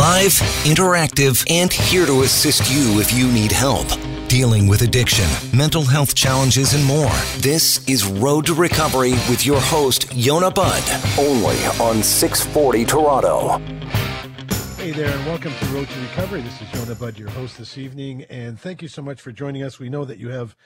Live, interactive, and here to assist you if you need help. Dealing with addiction, mental health challenges, and more. This is Road to Recovery with your host, Yonah Budd, only on 640 Toronto. Hey there, and welcome to Road to Recovery. This is Yonah Budd, your host this evening, and thank you so much for joining us. We know that you have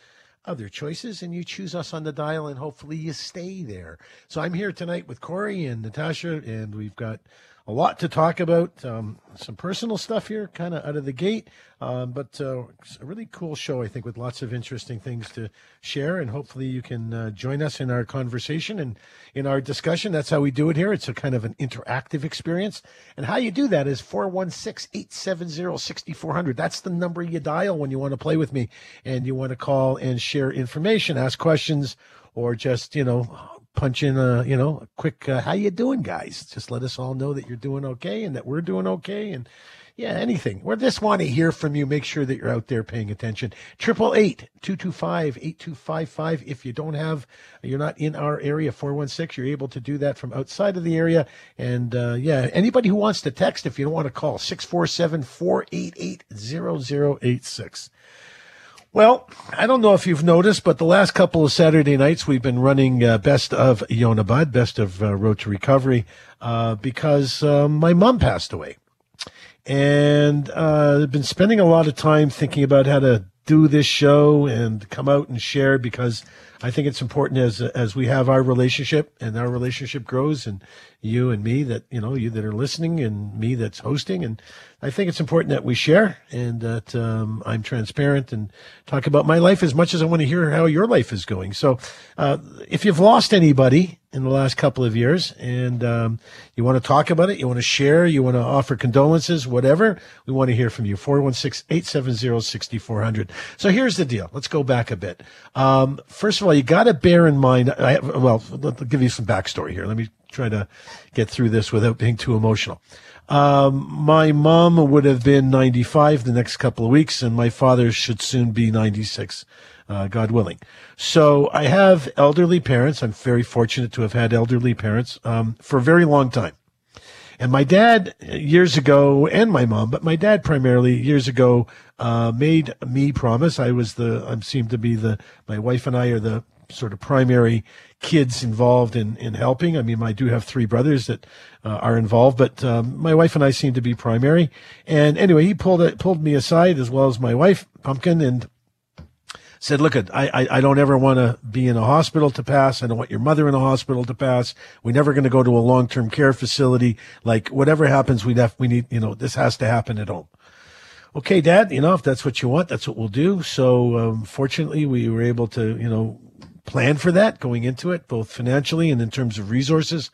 other choices and you choose us on the dial, and hopefully you stay there. So I'm here tonight with Corey and Natasha, and we've got a lot to talk about. Um, some personal stuff here, kind of out of the gate, um, but uh, a really cool show, I think, with lots of interesting things to share. And hopefully, you can uh, join us in our conversation and in our discussion. That's how we do it here. It's a kind of an interactive experience. And how you do that is 416 870 6400. That's the number you dial when you want to play with me and you want to call and share information, ask questions, or just, you know, punch in a you know a quick uh, how you doing guys? Just let us all know that you're doing okay and that we're doing okay and yeah anything. We just want to hear from you. Make sure that you're out there paying attention. Triple eight two two five eight two five five. If you don't have you're not in our area 416 you're able to do that from outside of the area. And uh, yeah anybody who wants to text if you don't want to call 647 488 0086 well, I don't know if you've noticed, but the last couple of Saturday nights we've been running uh, best of Yonah Budd, best of uh, Road to Recovery, uh, because uh, my mom passed away. And uh, I've been spending a lot of time thinking about how to do this show and come out and share because I think it's important as as we have our relationship and our relationship grows and you and me that you know you that are listening and me that's hosting and I think it's important that we share and that um, I'm transparent and talk about my life as much as I want to hear how your life is going. So uh, if you've lost anybody in the last couple of years and um, you want to talk about it, you want to share, you want to offer condolences, whatever, we want to hear from you. 416-870-6400. So here's the deal. Let's go back a bit. Um, first of all, you got to bear in mind, I, have, well, me give you some backstory here. Let me try to get through this without being too emotional. Um, my mom would have been 95 the next couple of weeks, and my father should soon be 96 uh, God willing. So I have elderly parents. I'm very fortunate to have had elderly parents um, for a very long time. And my dad years ago, and my mom, but my dad primarily years ago, uh, made me promise. I was the, I seem to be the, my wife and I are the sort of primary kids involved in, in helping. I mean, I do have three brothers that uh, are involved, but um, my wife and I seem to be primary. And anyway, he pulled it, pulled me aside as well as my wife, Pumpkin, and said, look, I, I, I don't ever want to be in a hospital to pass. I don't want your mother in a hospital to pass. We're never going to go to a long-term care facility. Like whatever happens, we have, we need, you know, this has to happen at home. Okay, dad, you know, if that's what you want, that's what we'll do. So, um, fortunately, we were able to, you know, plan for that going into it, both financially and in terms of resources.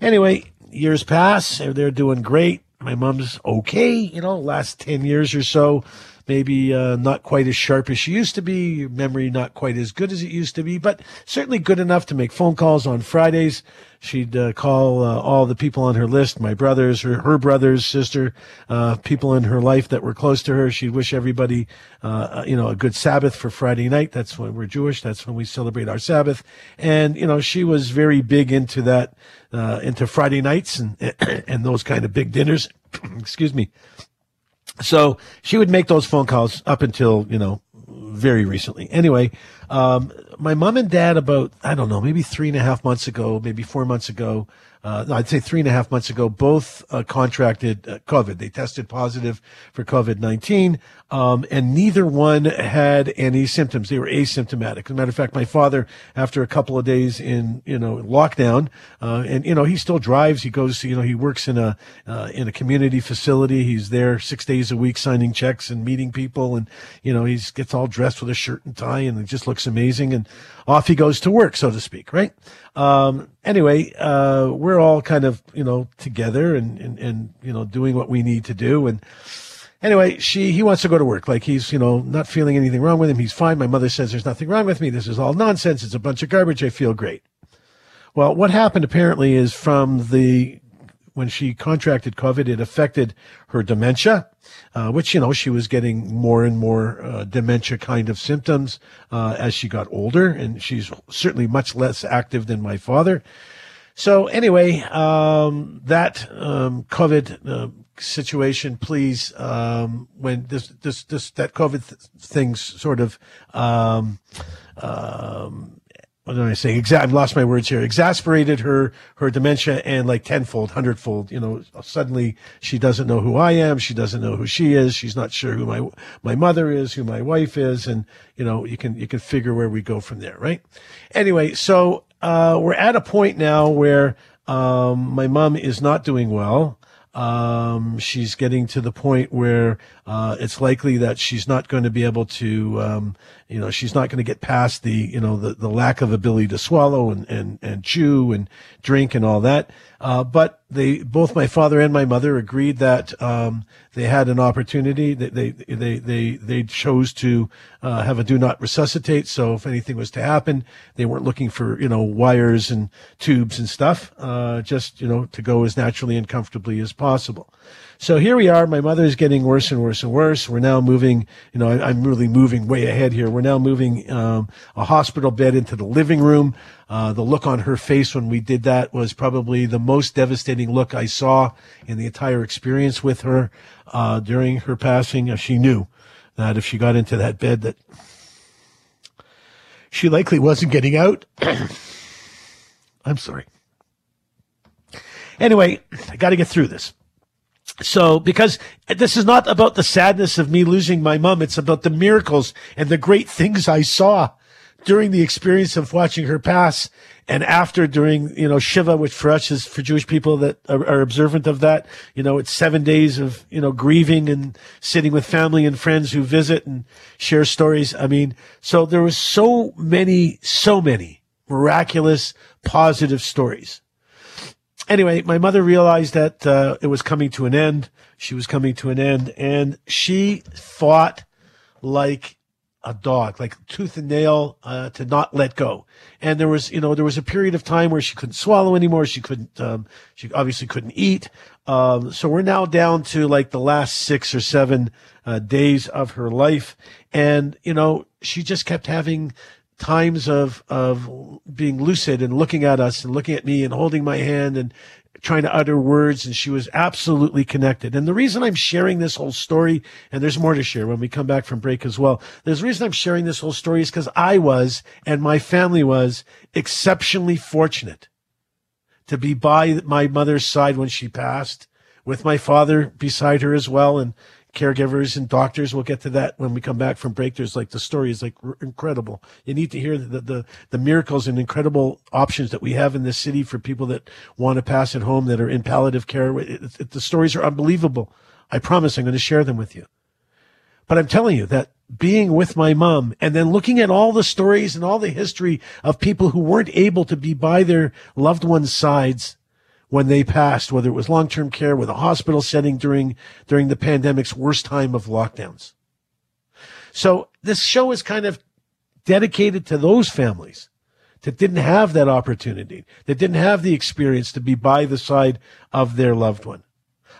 Anyway, years pass. They're doing great. My mom's okay, you know, last 10 years or so maybe uh, not quite as sharp as she used to be, memory not quite as good as it used to be, but certainly good enough to make phone calls on Fridays. She'd uh, call uh, all the people on her list, my brothers, her, her brothers, sister, uh, people in her life that were close to her. She'd wish everybody, uh, you know, a good Sabbath for Friday night. That's when we're Jewish. That's when we celebrate our Sabbath. And, you know, she was very big into that, uh, into Friday nights and, and those kind of big dinners. Excuse me. So she would make those phone calls up until, you know, very recently. Anyway, um, my mom and dad about, I don't know, maybe three and a half months ago, maybe four months ago, uh, no, I'd say three and a half months ago, both uh, contracted uh, COVID. They tested positive for COVID 19, um, and neither one had any symptoms. They were asymptomatic. As a matter of fact, my father, after a couple of days in, you know, lockdown, uh, and, you know, he still drives. He goes, you know, he works in a, uh, in a community facility. He's there six days a week signing checks and meeting people. And, you know, he gets all dressed with a shirt and tie and it just looks amazing. And off he goes to work, so to speak, right? Um, anyway, uh, we're all kind of, you know, together and, and, and, you know, doing what we need to do. And anyway, she, he wants to go to work. Like he's, you know, not feeling anything wrong with him. He's fine. My mother says there's nothing wrong with me. This is all nonsense. It's a bunch of garbage. I feel great. Well, what happened apparently is from the when she contracted COVID, it affected her dementia, uh, which, you know, she was getting more and more uh, dementia kind of symptoms uh, as she got older. And she's certainly much less active than my father. So anyway, um, that um, COVID uh, situation, please, um, when this this this that COVID th- things sort of um, um, what did I say? Exa- I've lost my words here. Exasperated her, her dementia and like tenfold, hundredfold, you know, suddenly she doesn't know who I am. She doesn't know who she is. She's not sure who my, my mother is, who my wife is. And, you know, you can, you can figure where we go from there, right? Anyway, so, uh, we're at a point now where, um, my mom is not doing well. Um, she's getting to the point where uh, it's likely that she's not going to be able to, um, you know, she's not going to get past the, you know, the, the lack of ability to swallow and, and, and chew and drink and all that. Uh, but they, both my father and my mother agreed that, um, they had an opportunity. They, they, they, they, they chose to, uh, have a do not resuscitate. So if anything was to happen, they weren't looking for, you know, wires and tubes and stuff, uh, just, you know, to go as naturally and comfortably as possible. So here we are. My mother is getting worse and worse and worse. We're now moving, you know, I, am really moving way ahead here. We're now moving um, a hospital bed into the living room. Uh, the look on her face when we did that was probably the most devastating look I saw in the entire experience with her uh, during her passing. She knew that if she got into that bed, that she likely wasn't getting out. I'm sorry. Anyway, I got to get through this. So, because this is not about the sadness of me losing my mom, it's about the miracles and the great things I saw during the experience of watching her pass and after during, you know, Shiva, which for us is for Jewish people that are, are, observant of that, you know, it's seven days of, you know, grieving and sitting with family and friends who visit and share stories. I mean, so there was so many, so many miraculous, positive stories anyway, my mother realized that uh, it was coming to an end. She was coming to an end, and she fought like a dog, like tooth and nail, uh, to not let go. And there was, you know, there was a period of time where she couldn't swallow anymore. She couldn't, um, she obviously couldn't eat. Um, so we're now down to like the last six or seven uh, days of her life, and you know, she just kept having times of of being lucid and looking at us and looking at me and holding my hand and trying to utter words and she was absolutely connected. And the reason I'm sharing this whole story, and there's more to share when we come back from break as well. The reason I'm sharing this whole story is because I was and my family was exceptionally fortunate to be by my mother's side when she passed with my father beside her as well. And caregivers and doctors. We'll get to that when we come back from break. There's like the story is like incredible. You need to hear the, the, the miracles and incredible options that we have in this city for people that want to pass at home that are in palliative care. It, it, the stories are unbelievable. I promise I'm going to share them with you. But I'm telling you that being with my mom and then looking at all the stories and all the history of people who weren't able to be by their loved ones' sides when they passed, whether it was long-term care with a hospital setting during, during the pandemic's worst time of lockdowns. So this show is kind of dedicated to those families that didn't have that opportunity, that didn't have the experience to be by the side of their loved one.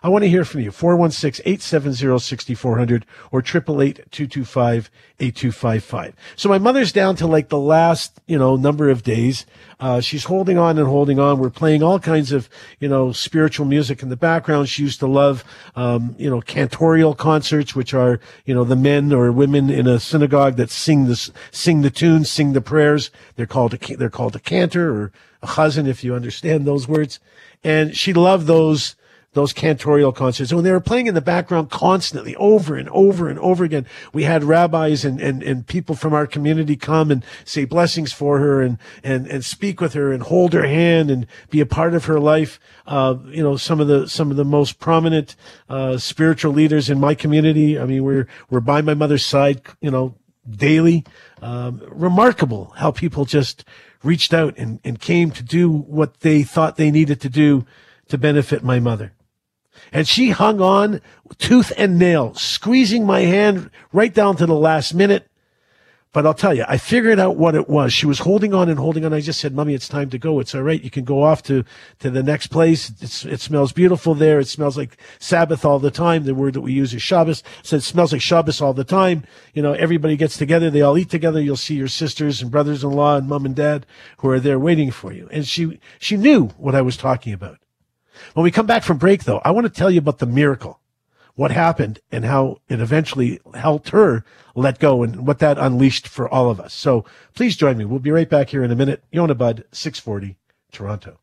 I want to hear from you. 416-870-6400 or 888-225-8255. So my mother's down to like the last, you know, number of days. Uh, she's holding on and holding on. We're playing all kinds of, you know, spiritual music in the background. She used to love, um, you know, cantorial concerts, which are, you know, the men or women in a synagogue that sing the, sing the tunes, sing the prayers. They're called a, they're called a cantor or a chazan, if you understand those words. And she loved those, those cantorial concerts. And when they were playing in the background constantly, over and over and over again, we had rabbis and, and, and people from our community come and say blessings for her and, and, and speak with her and hold her hand and be a part of her life. Uh, you know, some of the, some of the most prominent, uh, spiritual leaders in my community. I mean, we're, we're by my mother's side, you know, daily. Um, remarkable how people just reached out and, and came to do what they thought they needed to do to benefit my mother. And she hung on tooth and nail, squeezing my hand right down to the last minute. but I'll tell you, I figured out what it was. She was holding on and holding on. I just said, "Mummy, it's time to go. It's all right. You can go off to to the next place. It's, it smells beautiful there. It smells like Sabbath all the time. The word that we use is Shabbos. So it smells like Shabbos all the time. You know, everybody gets together. They all eat together. You'll see your sisters and brothers-in-law and mom and dad who are there waiting for you." And she she knew what I was talking about. When we come back from break, though, I want to tell you about the miracle what happened and how it eventually helped her let go and what that unleashed for all of us. So please join me. We'll be right back here in a minute. Yonah Budd, 640, Toronto.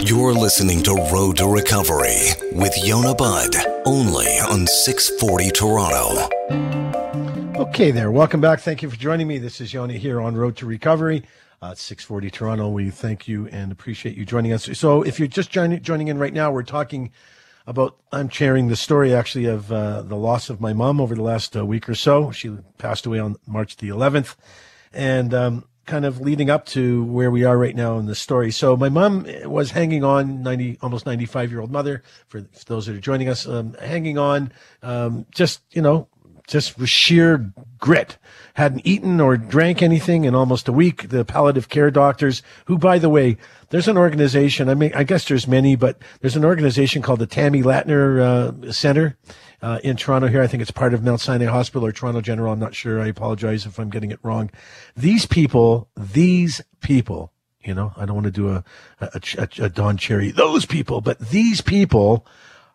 You're listening to Road to Recovery with Yonah Budd, only on 640 Toronto. Okay, there. Welcome back. Thank you for joining me. This is Yoni here on Road to Recovery. Uh, 640 Toronto. We thank you and appreciate you joining us. So, if you're just joining, joining in right now, we're talking about I'm sharing the story actually of uh, the loss of my mom over the last uh, week or so. She passed away on March the 11th, and um, kind of leading up to where we are right now in the story. So my mom was hanging on, 90 almost 95 year old mother. For, for, those that are joining us, um, hanging on, um, just you know, just with sheer grit. Hadn't eaten or drank anything in almost a week. The palliative care doctors, who, by the way, there's an organization. I mean, I guess there's many, but there's an organization called the Temmy Latner uh, Center uh, in Toronto. Here, I think it's part of Mount Sinai Hospital or Toronto General. I'm not sure. I apologize if I'm getting it wrong. These people, these people, you know, I don't want to do a a, a, a Don Cherry. Those people, but these people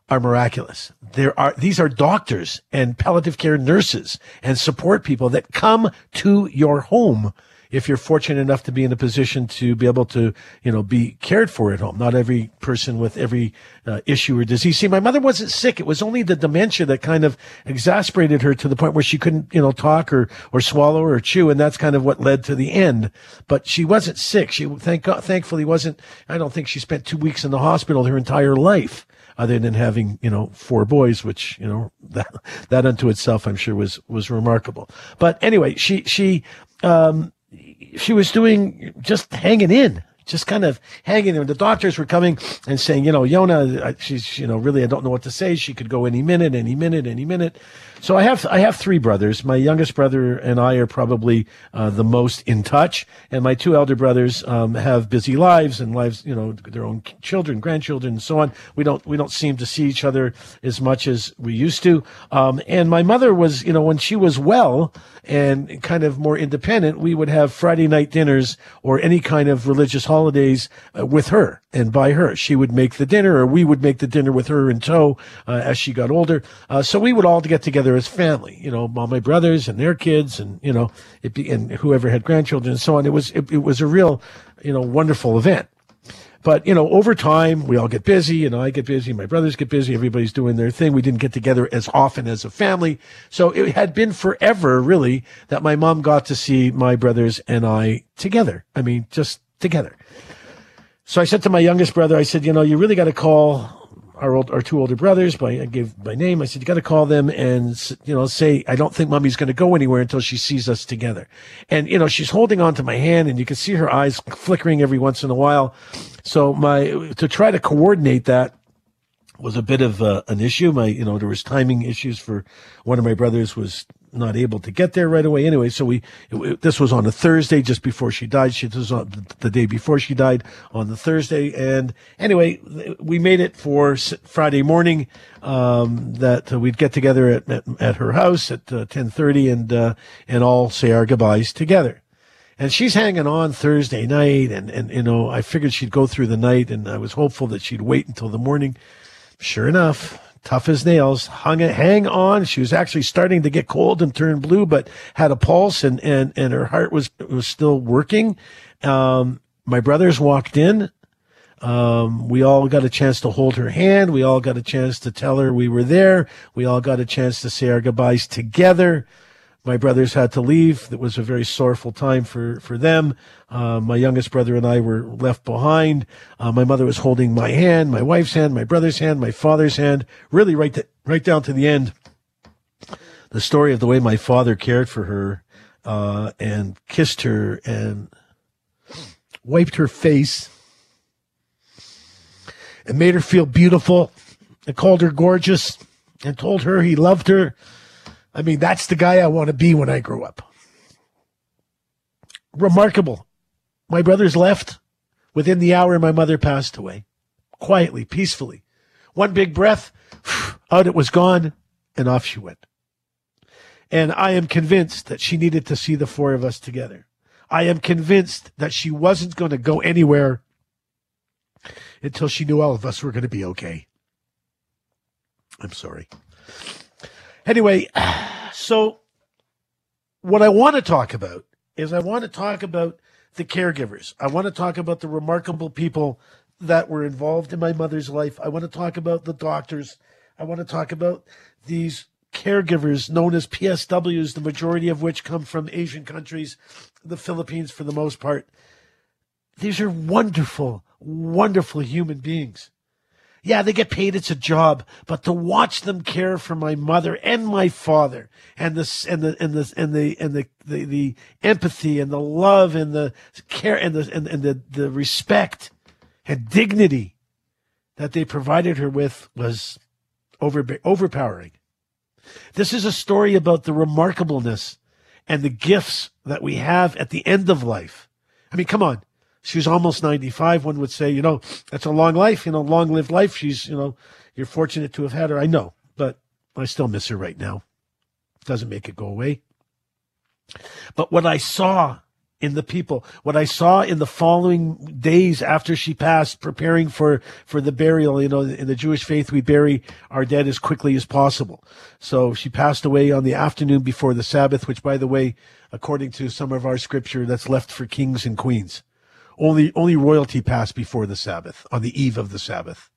are miraculous. There are, these are doctors and palliative care nurses and support people that come to your home if you're fortunate enough to be in a position to be able to, you know, be cared for at home. Not every person with every uh, issue or disease. See, my mother wasn't sick. It was only the dementia that kind of exasperated her to the point where she couldn't, you know, talk or, or swallow or chew. And that's kind of what led to the end. But she wasn't sick. She, thank God, thankfully wasn't, I don't think she spent two weeks in the hospital her entire life other than having you know four boys, which you know that that unto itself I'm sure was was remarkable. But anyway, she she um, she was doing just hanging in just kind of hanging there. The doctors were coming and saying, you know, Yonah, she's, you know, really, I don't know what to say. She could go any minute, any minute, any minute. So I have I have three brothers. My youngest brother and I are probably uh, the most in touch, and my two elder brothers um, have busy lives and lives, you know, their own children, grandchildren, and so on. We don't we don't seem to see each other as much as we used to. Um, and my mother was, you know, when she was well and kind of more independent, we would have Friday night dinners or any kind of religious holidays uh, with her and by her. She would make the dinner, or we would make the dinner with her in tow uh, as she got older. Uh, so we would all get together as family, you know, all my brothers and their kids and, you know, be, and whoever had grandchildren and so on. It was, it, it was a real, you know, wonderful event. But, you know, over time, we all get busy. You know, I get busy. My brothers get busy. Everybody's doing their thing. We didn't get together as often as a family. So it had been forever, really, that my mom got to see my brothers and I together. I mean, just together. So I said to my youngest brother, I said, you know, you really got to call our old, our two older brothers by I gave my name. I said, you got to call them and, you know, say, I don't think mommy's going to go anywhere until she sees us together. And, you know, she's holding on to my hand and you can see her eyes flickering every once in a while. So my, to try to coordinate that, was a bit of uh, an issue. My, you know, there was timing issues for one of my brothers was not able to get there right away anyway. So we, it, this was on a Thursday just before she died. She was on the day before she died on the Thursday. And anyway, we made it for Friday morning, um, that uh, we'd get together at, at, at her house at uh, 1030 and, uh, and all say our goodbyes together. And she's hanging on Thursday night. And, and, you know, I figured she'd go through the night and I was hopeful that she'd wait until the morning. Sure enough, tough as nails, hung it, hang on. She was actually starting to get cold and turn blue, but had a pulse and, and, and her heart was, was still working. Um, my brothers walked in. Um, we all got a chance to hold her hand. We all got a chance to tell her we were there. We all got a chance to say our goodbyes together. My brothers had to leave. It was a very sorrowful time for, for them. Uh, my youngest brother and I were left behind. Uh, my mother was holding my hand, my wife's hand, my brother's hand, my father's hand, really right, to, right down to the end. The story of the way my father cared for her, uh, and kissed her and wiped her face and made her feel beautiful and called her gorgeous and told her he loved her I mean, that's the guy I want to be when I grow up. remarkable. My brothers left. Within the hour, my mother passed away. Quietly, peacefully. One big breath, out it was gone, and off she went. And I am convinced that she needed to see the four of us together. I am convinced that she wasn't going to go anywhere until she knew all of us were going to be okay. I'm sorry. Anyway, so what I want to talk about is I want to talk about the caregivers. I want to talk about the remarkable people that were involved in my mother's life. I want to talk about the doctors. I want to talk about these caregivers known as PSWs, the majority of which come from Asian countries, the Philippines for the most part. These are wonderful, wonderful human beings. Yeah, they get paid. It's a job, but to watch them care for my mother and my father and the, and the, and the, and the, and the, the, the empathy and the love and the care and the, and, and the, the respect and dignity that they provided her with was over, overpowering. This is a story about the remarkableness and the gifts that we have at the end of life. I mean, come on. She's almost 95. One would say, you know, that's a long life, you know, long lived life. She's, you know, you're fortunate to have had her. I know, but I still miss her right now. Doesn't make it go away. But what I saw in the people. What I saw in the following days after she passed, preparing for, for the burial, you know, in the Jewish faith, we bury our dead as quickly as possible. So she passed away on the afternoon before the Sabbath, which by the way, according to some of our scripture, that's left for kings and queens. Only, only royalty passed before the Sabbath, on the eve of the Sabbath.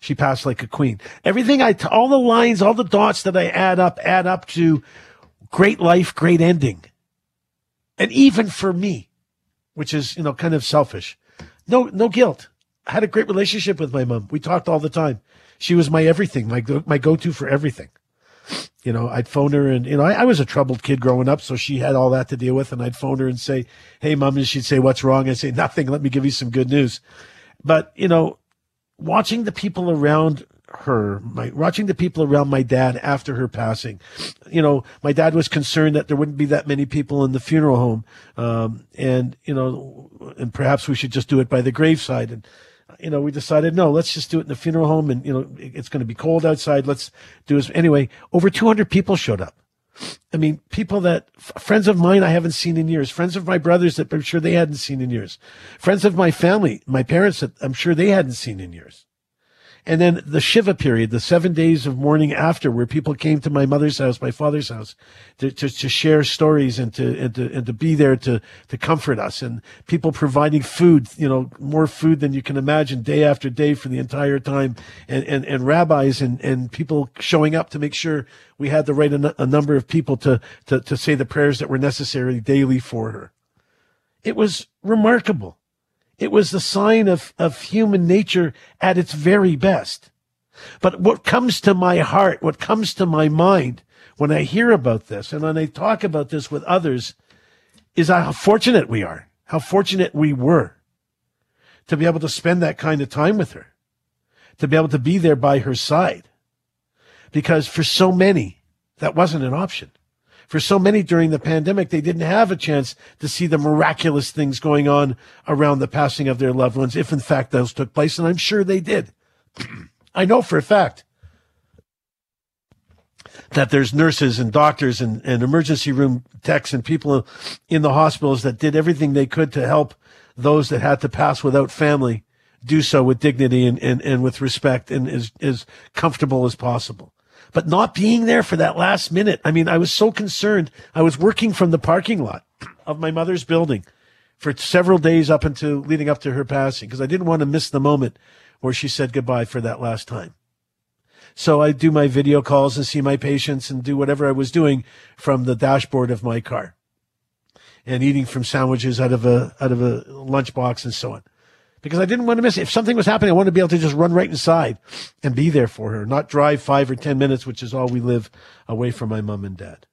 She passed like a queen. Everything I, all the lines, all the dots that I add up, add up to great life, great ending and even for me, which is, you know, kind of selfish, no, no guilt. I had a great relationship with my mom. We talked all the time. She was my everything, my, my go-to for everything. You know, I'd phone her and, you know, I, I, was a troubled kid growing up. So she had all that to deal with. And I'd phone her and say, Hey, mom. And she'd say, what's wrong? I'd say, nothing. Let me give you some good news. But, you know, watching the people around her, my, watching the people around my dad after her passing. You know, my dad was concerned that there wouldn't be that many people in the funeral home. Um, and, you know, and perhaps we should just do it by the graveside. And, you know, we decided, no, let's just do it in the funeral home. And, you know, it's going to be cold outside. Let's do this. Anyway, over 200 people showed up. I mean, people that friends of mine I haven't seen in years, friends of my brothers that I'm sure they hadn't seen in years, friends of my family, my parents that I'm sure they hadn't seen in years. And then the Shiva period, the seven days of mourning after, where people came to my mother's house, my father's house, to, to, to share stories and to, and to, and to be there to, to comfort us. And people providing food, you know, more food than you can imagine day after day for the entire time. And, and, and rabbis and, and people showing up to make sure we had the right a number of people to, to, to say the prayers that were necessary daily for her. It was remarkable. It was the sign of, of human nature at its very best. But what comes to my heart, what comes to my mind when I hear about this and when I talk about this with others is how fortunate we are, how fortunate we were to be able to spend that kind of time with her, to be able to be there by her side. Because for so many, that wasn't an option for so many during the pandemic, they didn't have a chance to see the miraculous things going on around the passing of their loved ones, if in fact those took place. And I'm sure they did. I know for a fact that there's nurses and doctors and, and emergency room techs and people in the hospitals that did everything they could to help those that had to pass without family do so with dignity and, and, and with respect and as, as comfortable as possible but not being there for that last minute. I mean, I was so concerned. I was working from the parking lot of my mother's building for several days up until leading up to her passing because I didn't want to miss the moment where she said goodbye for that last time. So I do my video calls and see my patients and do whatever I was doing from the dashboard of my car and eating from sandwiches out of a, out of a lunchbox and so on because I didn't want to miss it. If something was happening, I wanted to be able to just run right inside and be there for her, not drive five or 10 minutes, which is all we live away from my mom and dad.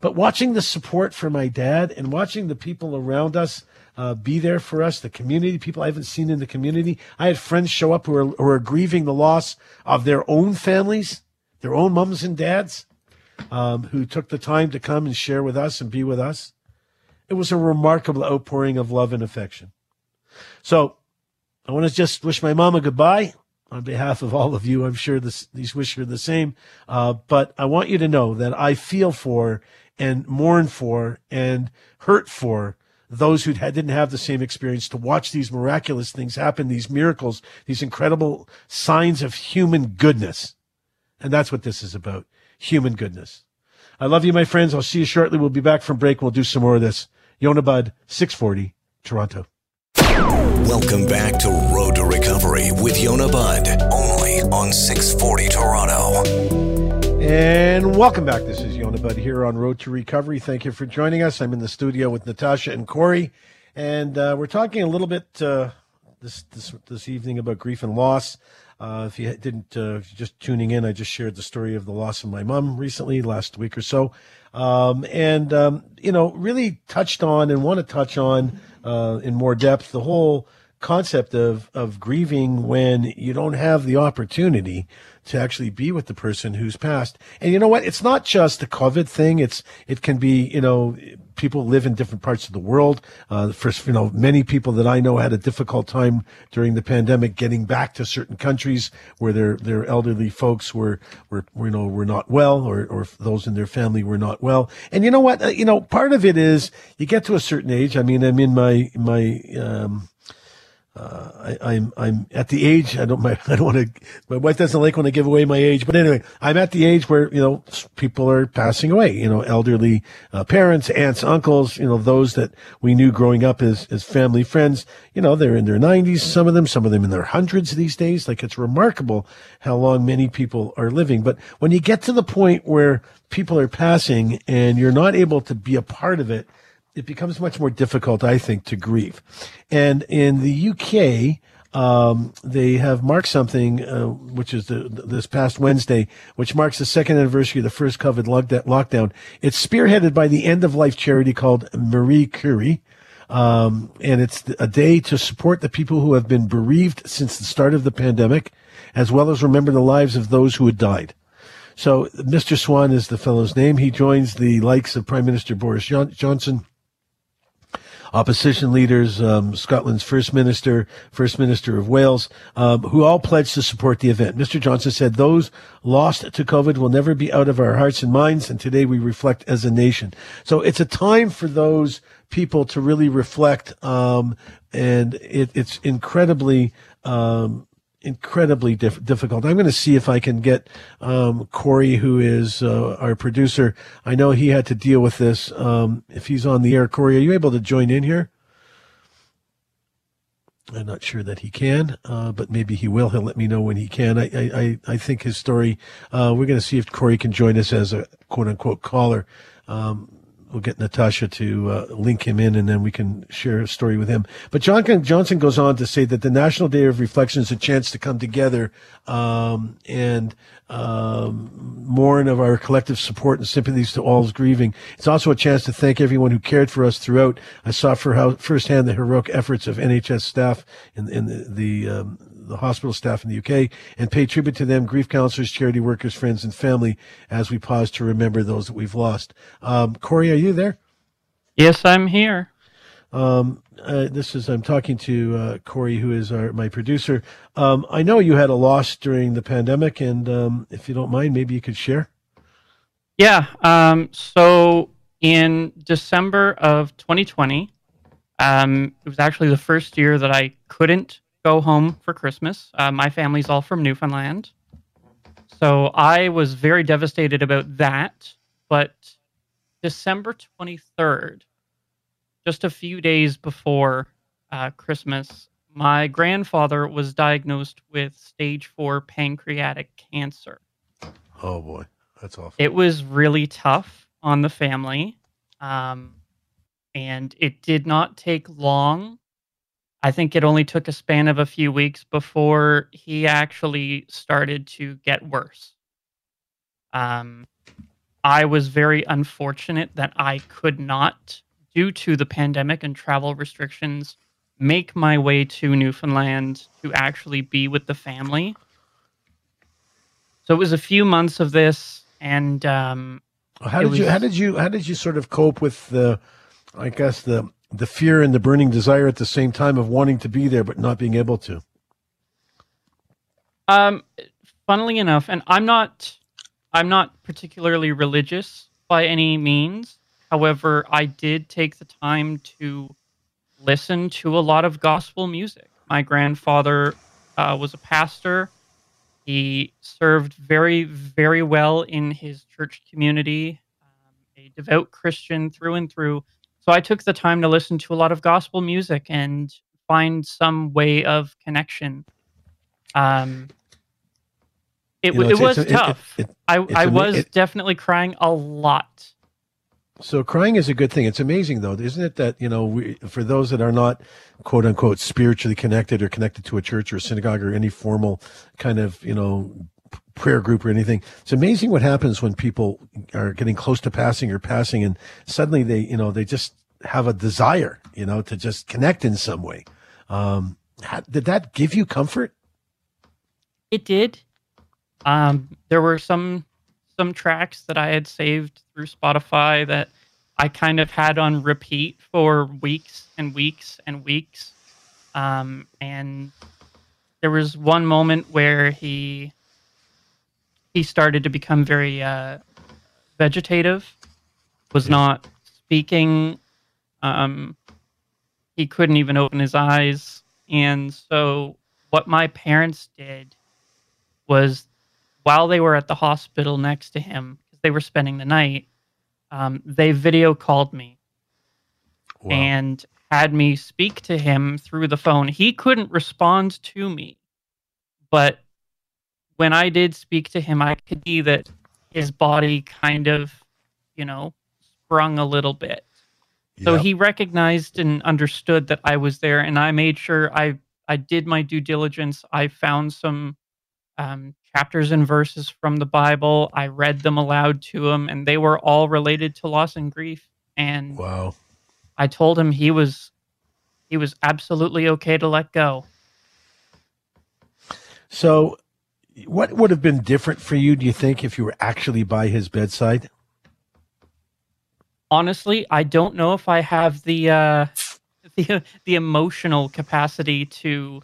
But watching the support for my dad and watching the people around us uh, be there for us, the community, people I haven't seen in the community. I had friends show up who are, who are grieving the loss of their own families, their own mums and dads, um, who took the time to come and share with us and be with us. It was a remarkable outpouring of love and affection. So I want to just wish my mama goodbye on behalf of all of you. I'm sure this, these wish are the same. Uh, but I want you to know that I feel for and mourn for and hurt for those who didn't have the same experience to watch these miraculous things happen, these miracles, these incredible signs of human goodness. And that's what this is about. Human goodness. I love you, my friends. I'll see you shortly. We'll be back from break. We'll do some more of this. Yonah Budd, 640, Toronto. Welcome back to Road to Recovery with Yonah Budd, only on 640 Toronto. And welcome back. This is Yonah Budd here on Road to Recovery. Thank you for joining us. I'm in the studio with Natasha and Corey, and uh, we're talking a little bit uh, this, this this evening about grief and loss. Uh, if you didn't uh, just tuning in, I just shared the story of the loss of my mom recently, last week or so, um, and um, you know, really touched on and want to touch on uh, in more depth the whole concept of of grieving when you don't have the opportunity to actually be with the person who's passed. And you know what? It's not just a COVID thing. It's it can be you know people live in different parts of the world. Uh, for you know many people that I know had a difficult time during the pandemic getting back to certain countries where their their elderly folks were were you know were not well or or those in their family were not well. And you know what? Uh, you know part of it is you get to a certain age. I mean, I'm in my my um, uh, I, am I'm, I'm at the age I don't my I don't want to my wife doesn't like when I give away my age but anyway I'm at the age where you know people are passing away you know elderly uh, parents aunts uncles you know those that we knew growing up as as family friends you know they're in their 90s some of them some of them in their hundreds these days like it's remarkable how long many people are living but when you get to the point where people are passing and you're not able to be a part of it it becomes much more difficult, I think, to grieve. And in the UK, um, they have marked something, uh, which is the, this past Wednesday, which marks the second anniversary of the first COVID lockdown. It's spearheaded by the end of life charity called Marie Curie. Um, and it's a day to support the people who have been bereaved since the start of the pandemic, as well as remember the lives of those who had died. So Mr. Swan is the fellow's name. He joins the likes of Prime Minister Boris Johnson, opposition leaders, um, Scotland's First Minister, First Minister of Wales, um, who all pledged to support the event. Mr. Johnson said, those lost to COVID will never be out of our hearts and minds, and today we reflect as a nation. So it's a time for those people to really reflect, um, and it, it's incredibly um, incredibly diff- difficult. I'm going to see if I can get um, Corey, who is uh, our producer. I know he had to deal with this. Um, if he's on the air, Corey, are you able to join in here? I'm not sure that he can, uh, but maybe he will. He'll let me know when he can. I I, I think his story. Uh, we're going to see if Corey can join us as a quote unquote caller. Um, we'll get Natasha to uh, link him in, and then we can share a story with him. But John Johnson goes on to say that the National Day of Reflection is a chance to come together um, and um, mourn of our collective support and sympathies to all's grieving. It's also a chance to thank everyone who cared for us throughout. I saw for how firsthand the heroic efforts of NHS staff in, in the, the um, the hospital staff in the UK and pay tribute to them, grief counselors, charity workers, friends, and family as we pause to remember those that we've lost. Um, Corey, are you there? Yes, I'm here. Um, uh, this is I'm talking to uh, Corey, who is our my producer. Um, I know you had a loss during the pandemic, and um, if you don't mind, maybe you could share. Yeah. Um, so in December of 2020, um, it was actually the first year that I couldn't go home for Christmas. Uh, my family's all from Newfoundland. So I was very devastated about that. But December 23rd, just a few days before uh, Christmas, my grandfather was diagnosed with stage four pancreatic cancer. Oh boy, that's awful. It was really tough on the family. Um, and it did not take long I think it only took a span of a few weeks before he actually started to get worse. Um, I was very unfortunate that I could not, due to the pandemic and travel restrictions, make my way to Newfoundland to actually be with the family. So it was a few months of this, and um, how did was, you how did you how did you sort of cope with the I guess the the fear and the burning desire at the same time of wanting to be there but not being able to. Um, funnily enough, and I'm not, I'm not particularly religious by any means. However, I did take the time to listen to a lot of gospel music. My grandfather uh, was a pastor. He served very, very well in his church community, um, a devout Christian through and through. So I took the time to listen to a lot of gospel music and find some way of connection. Um, it, you know, it was tough. It, it, I, I was definitely crying a lot. So crying is a good thing. It's amazing though, isn't it? That you know, we, for those that are not quote unquote spiritually connected or connected to a church or a synagogue or any formal kind of you know prayer group or anything. It's amazing what happens when people are getting close to passing or passing and suddenly they, you know, they just have a desire, you know, to just connect in some way. Um, did that give you comfort? It did. Um, there were some some tracks that I had saved through Spotify that I kind of had on repeat for weeks and weeks and weeks. Um, and there was one moment where he he started to become very uh, vegetative, was not speaking. Um, he couldn't even open his eyes. And so, what my parents did was while they were at the hospital next to him, because they were spending the night, um, they video called me wow. and had me speak to him through the phone. He couldn't respond to me, but when I did speak to him, I could see that his body kind of, you know, sprung a little bit. So yep. he recognized and understood that I was there, and I made sure I I did my due diligence. I found some um, chapters and verses from the Bible. I read them aloud to him, and they were all related to loss and grief. And wow, I told him he was he was absolutely okay to let go. So what would have been different for you, do you think, if you were actually by his bedside? Honestly, I don't know if I have the uh, the the emotional capacity to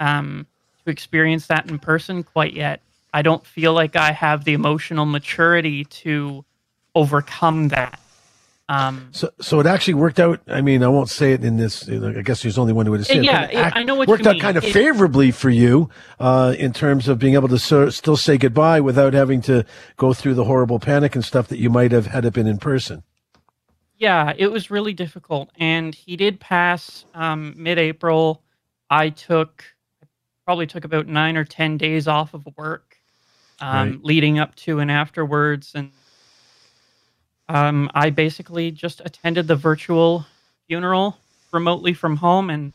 um to experience that in person quite yet. I don't feel like I have the emotional maturity to overcome that. Um, so, so it actually worked out. I mean, I won't say it in this. I guess there's only one way to say yeah, it. Yeah, I know what worked out mean. kind of it, favorably for you uh, in terms of being able to so, still say goodbye without having to go through the horrible panic and stuff that you might have had it been in person. Yeah, it was really difficult, and he did pass um, mid-April. I took probably took about nine or ten days off of work, um, right. leading up to and afterwards, and um, I basically just attended the virtual funeral remotely from home, and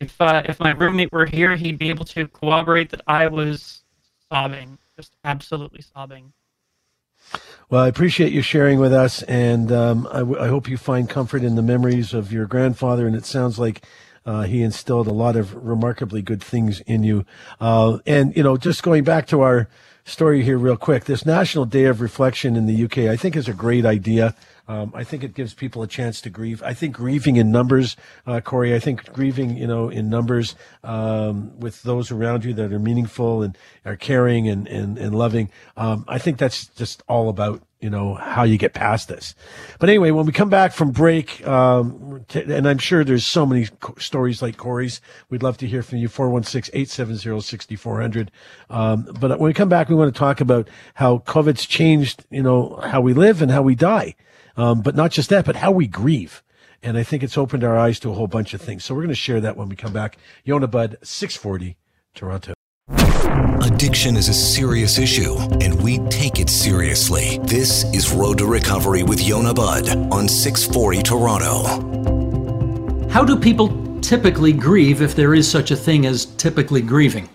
if uh, if my roommate were here, he'd be able to corroborate that I was sobbing, just absolutely sobbing. Well, I appreciate you sharing with us, and um, I, w- I hope you find comfort in the memories of your grandfather. And it sounds like uh, he instilled a lot of remarkably good things in you. Uh, and you know, just going back to our story here real quick. This National Day of Reflection in the UK, I think, is a great idea. Um, I think it gives people a chance to grieve. I think grieving in numbers, uh, Corey. I think grieving, you know, in numbers um, with those around you that are meaningful and are caring and and, and loving. Um, I think that's just all about you know how you get past this. But anyway, when we come back from break, um, t- and I'm sure there's so many co- stories like Corey's. We'd love to hear from you. 416-870-6400. Um, but when we come back, we want to talk about how COVID's changed, you know, how we live and how we die. Um, but not just that, but how we grieve. And I think it's opened our eyes to a whole bunch of things. So we're going to share that when we come back. Yonah Budd, 640, Toronto. Addiction is a serious issue, and we take it seriously. This is Road to Recovery with Yonah Budd on 640 Toronto. How do people typically grieve if there is such a thing as typically grieving?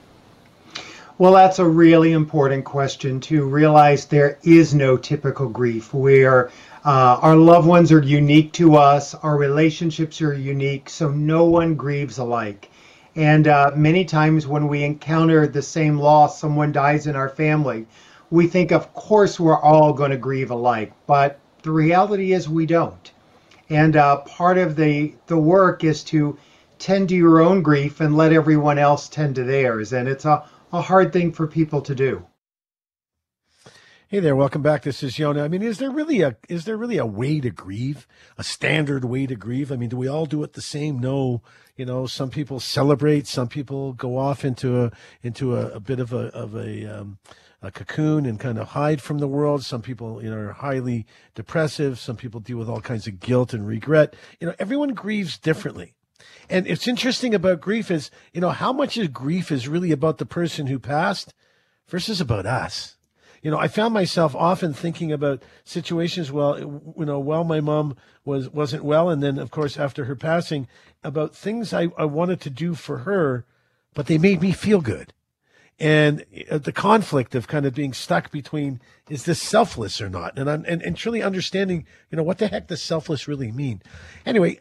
Well, that's a really important question to realize there is no typical grief. Where uh, our loved ones are unique to us, our relationships are unique, so no one grieves alike. And uh, many times when we encounter the same loss, someone dies in our family, we think, of course, we're all going to grieve alike. But the reality is we don't. And uh, part of the, the work is to tend to your own grief and let everyone else tend to theirs. And it's a, a hard thing for people to do. Hey there, welcome back. This is Yonah. I mean, is there really a is there really a way to grieve, a standard way to grieve? I mean, do we all do it the same? No, you know, some people celebrate, some people go off into a into a, a bit of a of a um, a cocoon and kind of hide from the world. Some people, you know, are highly depressive. Some people deal with all kinds of guilt and regret. You know, everyone grieves differently. And it's interesting about grief is, you know, how much of grief is really about the person who passed versus about us you know, I found myself often thinking about situations. Well, you know, while my mom was wasn't well, and then of course after her passing, about things I, I wanted to do for her, but they made me feel good, and uh, the conflict of kind of being stuck between is this selfless or not? And and, and truly understanding, you know, what the heck does selfless really mean? Anyway,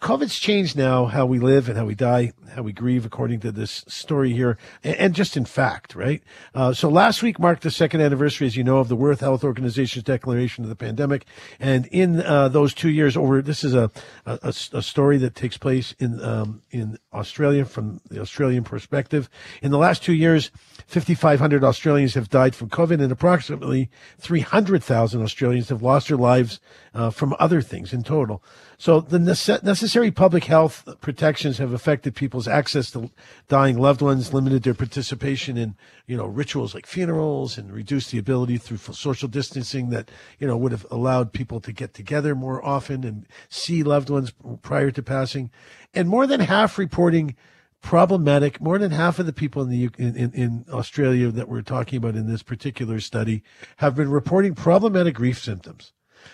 COVID's changed now how we live and how we die, how we grieve, according to this story here, and, and just in fact, right? Uh, so last week marked the second anniversary, as you know, of the World Health Organization's declaration of the pandemic, and in uh, those two years, over this is a a, a story that takes place in um, in Australia from the Australian perspective. In the last two years, 5,500 Australians have died from COVID, and approximately 300,000 Australians have lost their lives uh, from other things in total. So the nece- necessary public health protections have affected people's access to dying loved ones, limited their participation in, you know, rituals like funerals and reduced the ability through social distancing that, you know, would have allowed people to get together more often and see loved ones prior to passing. And more than half reporting problematic. More than half of the people in the in, in, in, Australia that we're talking about in this particular study have been reporting problematic grief symptoms.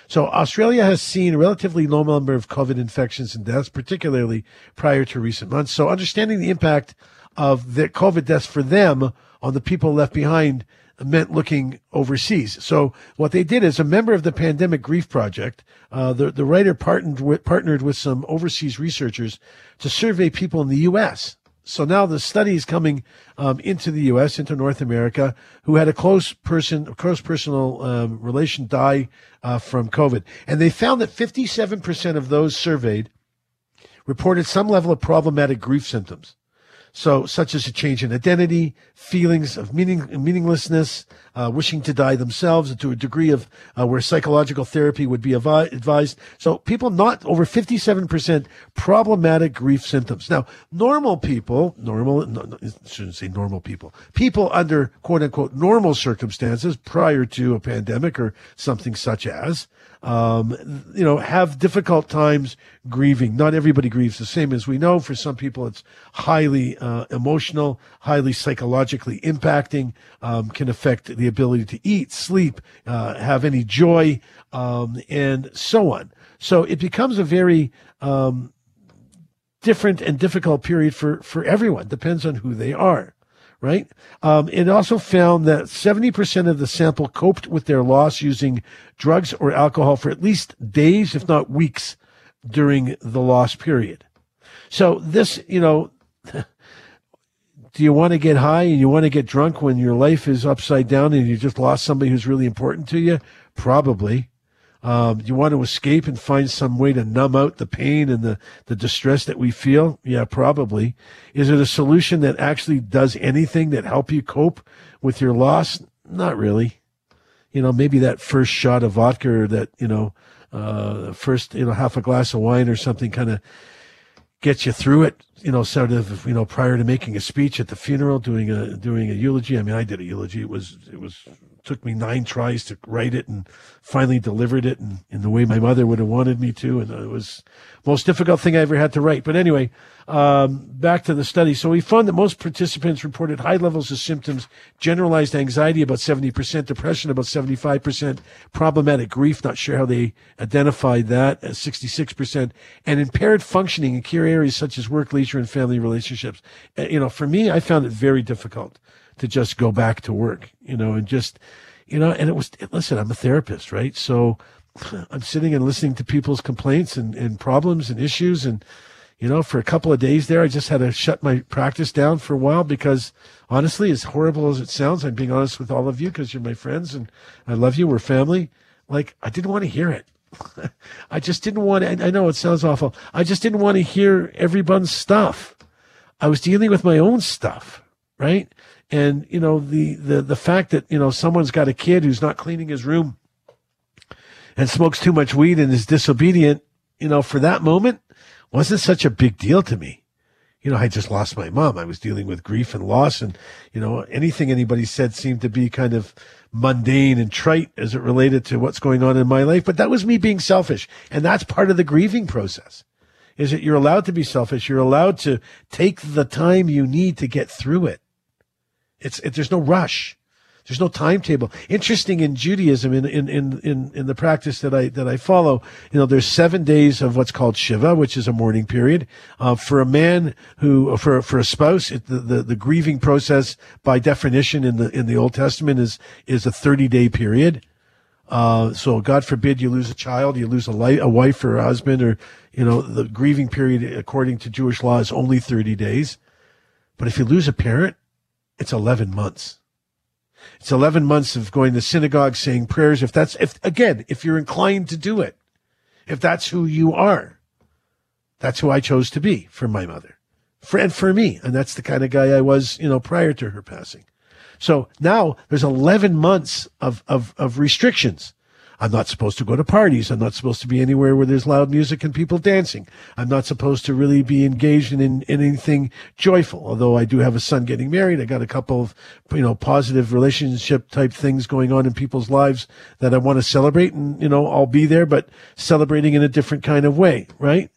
So Australia has seen a relatively low number of COVID infections and deaths, particularly prior to recent months. So understanding the impact of the COVID deaths for them on the people left behind meant looking overseas. So what they did is a member of the Pandemic Grief Project, uh, the, the writer partnered with, partnered with some overseas researchers to survey people in the U.S. So now the study is coming um, into the U.S., into North America, who had a close person, close personal um, relation die uh, from COVID, and they found that 57% of those surveyed reported some level of problematic grief symptoms. So, such as a change in identity, feelings of meaning, meaninglessness, uh, wishing to die themselves, to a degree of uh, where psychological therapy would be advised. So, people not over 57% problematic grief symptoms. Now, normal people, normal, no, no, shouldn't say normal people, people under quote unquote normal circumstances prior to a pandemic or something such as, um, you know, have difficult times grieving. Not everybody grieves the same as we know. For some people, it's highly uh, emotional, highly psychologically impacting, um, can affect the ability to eat, sleep, uh, have any joy, um, and so on. So it becomes a very um, different and difficult period for, for everyone. Depends on who they are right? Um, it also found that 70% of the sample coped with their loss using drugs or alcohol for at least days, if not weeks, during the loss period. So this, you know, do you want to get high and you want to get drunk when your life is upside down and you just lost somebody who's really important to you? Probably. Um, you want to escape and find some way to numb out the pain and the, the distress that we feel? Yeah, probably. Is it a solution that actually does anything that help you cope with your loss? Not really. You know, maybe that first shot of vodka or that, you know, uh, first, you know, half a glass of wine or something kind of gets you through it, you know, sort of, you know, prior to making a speech at the funeral, doing a, doing a eulogy. I mean, I did a eulogy. It was, it was took me nine tries to write it and finally delivered it in, in the way my mother would have wanted me to. And it was most difficult thing I ever had to write. But anyway, um, back to the study. So we found that most participants reported high levels of symptoms, generalized anxiety about 70%, depression about 75%, problematic grief, not sure how they identified that as 66%, and impaired functioning in key areas such as work, leisure, and family relationships. Uh, you know, for me, I found it very difficult to just go back to work, you know, and just, you know, and it was, listen, I'm a therapist, right? So I'm sitting and listening to people's complaints and, and problems and issues. And, you know, for a couple of days there, I just had to shut my practice down for a while because honestly, as horrible as it sounds, I'm being honest with all of you because you're my friends and I love you. We're family. Like, I didn't want to hear it. I just didn't want to, I know it sounds awful. I just didn't want to hear everyone's stuff. I was dealing with my own stuff, right? And, you know, the, the, the fact that, you know, someone's got a kid who's not cleaning his room and smokes too much weed and is disobedient, you know, for that moment wasn't such a big deal to me. You know, I just lost my mom. I was dealing with grief and loss and, you know, anything anybody said seemed to be kind of mundane and trite as it related to what's going on in my life. But that was me being selfish. And that's part of the grieving process is that you're allowed to be selfish. You're allowed to take the time you need to get through it. It's, it, there's no rush. There's no timetable. Interesting in Judaism, in, in, in, in, in the practice that I, that I follow, you know, there's seven days of what's called Shiva, which is a mourning period. Uh, for a man who, for, for a spouse, it, the, the, the grieving process by definition in the, in the Old Testament is, is a 30 day period. Uh, so God forbid you lose a child, you lose a, life, a wife or a husband, or, you know, the grieving period according to Jewish law is only 30 days. But if you lose a parent, it's 11 months. It's 11 months of going to synagogue, saying prayers. If that's, if again, if you're inclined to do it, if that's who you are, that's who I chose to be for my mother, for, and for me. And that's the kind of guy I was, you know, prior to her passing. So now there's 11 months of, of, of restrictions. I'm not supposed to go to parties. I'm not supposed to be anywhere where there's loud music and people dancing. I'm not supposed to really be engaged in, in, in anything joyful. Although I do have a son getting married. I got a couple of, you know, positive relationship type things going on in people's lives that I want to celebrate. And, you know, I'll be there, but celebrating in a different kind of way, right?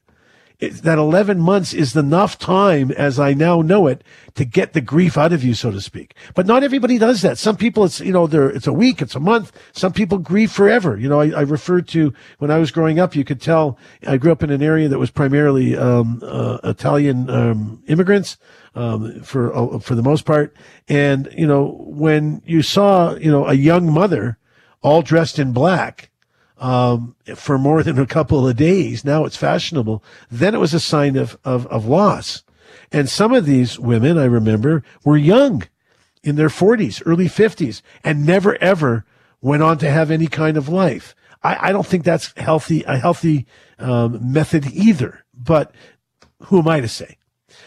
That 11 months is enough time, as I now know it, to get the grief out of you, so to speak. But not everybody does that. Some people, it's, you know, they're, it's a week, it's a month. Some people grieve forever. You know, I, I referred to when I was growing up, you could tell I grew up in an area that was primarily, um, uh, Italian, um, immigrants. Um, for uh, for the most part, and you know when you saw you know a young mother all dressed in black, um, for more than a couple of days. Now it's fashionable. Then it was a sign of, of, of loss. And some of these women, I remember, were young in their 40s, early 50s, and never ever went on to have any kind of life. I, I don't think that's healthy, a healthy um, method either. But who am I to say?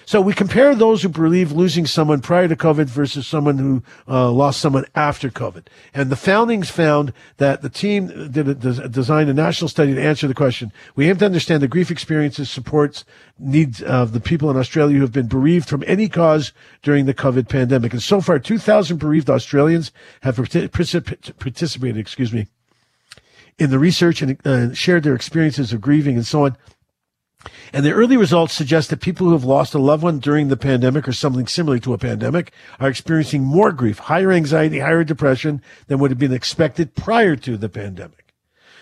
So we compare those who believe losing someone prior to COVID versus someone who uh, lost someone after COVID. And the foundings found that the team did a, designed a national study to answer the question. We aim to understand the grief experiences, supports, needs of the people in Australia who have been bereaved from any cause during the COVID pandemic. And so far, 2,000 bereaved Australians have participated, excuse me, in the research and uh, shared their experiences of grieving and so on. And the early results suggest that people who have lost a loved one during the pandemic or something similar to a pandemic are experiencing more grief, higher anxiety, higher depression than would have been expected prior to the pandemic.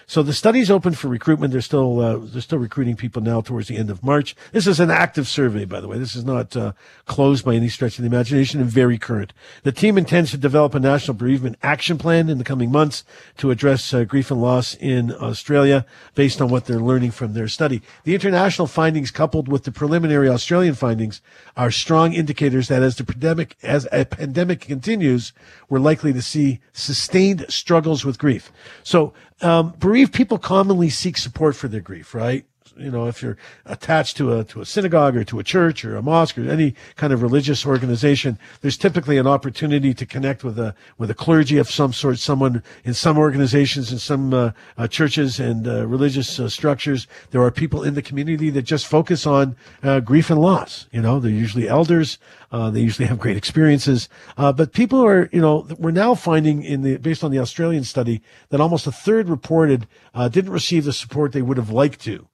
So the study's open for recruitment. They're still uh, they're still recruiting people now towards the end of March. This is an active survey, by the way. This is not uh, closed by any stretch of the imagination and very current. The team intends to develop a national bereavement action plan in the coming months to address uh, grief and loss in Australia based on what they're learning from their study. The international findings, coupled with the preliminary Australian findings, are strong indicators that as the pandemic as a pandemic continues, we're likely to see sustained struggles with grief. So um, bereaved people commonly seek support for their grief, right? You know, if you're attached to a to a synagogue or to a church or a mosque or any kind of religious organization, there's typically an opportunity to connect with a with a clergy of some sort. Someone in some organizations, in some uh, uh, churches and uh, religious uh, structures, there are people in the community that just focus on uh, grief and loss. You know, they're usually elders. Uh, they usually have great experiences. But people are, you know, we're now finding in the, based on the Australian study that almost a third reported, didn't receive the support they would have liked to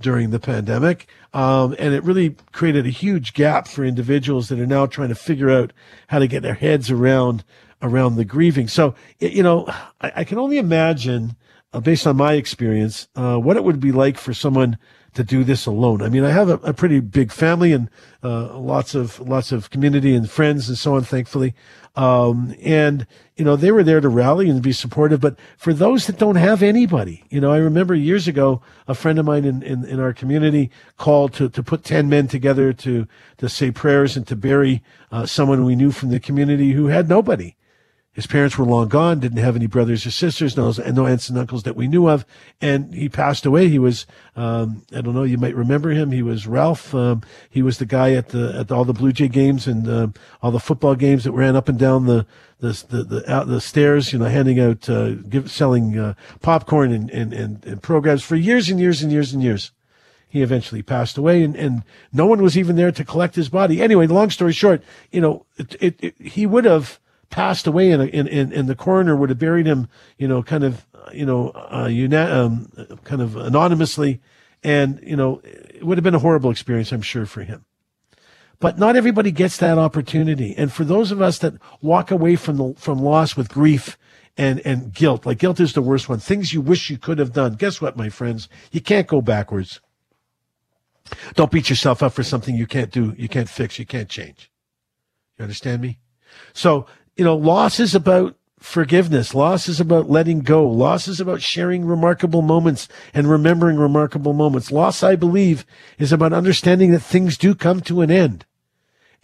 during the pandemic. Um, and it really created a huge gap for individuals that are now trying to figure out how to get their heads around, around the grieving. So, you know, I, I can only imagine, uh, based on my experience, uh, what it would be like for someone to do this alone. I mean, I have a, a pretty big family and uh, lots of lots of community and friends and so on. Thankfully, um, and you know they were there to rally and be supportive. But for those that don't have anybody, you know, I remember years ago a friend of mine in, in, in our community called to to put ten men together to to say prayers and to bury uh, someone we knew from the community who had nobody his parents were long gone, didn't have any brothers or sisters, no, no aunts and uncles that we knew of. And he passed away. He was, um, I don't know, you might remember him. He was Ralph. Um, he was the guy at the, at all the Blue Jay games and, uh, all the football games that ran up and down the, the, the, the, out the stairs, you know, handing out, uh, give, selling, uh, popcorn and, and, and, and programs for years and years and years and years he eventually passed away and, and no one was even there to collect his body. Anyway, long story short, you know, it, it, it, he would have passed away and, the coroner would have buried him, you know, kind of, you know, uh, uni- um, kind of anonymously. And, you know, it would have been a horrible experience, I'm sure, for him. But not everybody gets that opportunity. And for those of us that walk away from the, from loss with grief and, and guilt, like guilt is the worst one, things you wish you could have done. Guess what, my friends? You can't go backwards. Don't beat yourself up for something you can't do, you can't fix, you can't change. You understand me? So, you know, loss is about forgiveness. Loss is about letting go. Loss is about sharing remarkable moments and remembering remarkable moments. Loss, I believe, is about understanding that things do come to an end.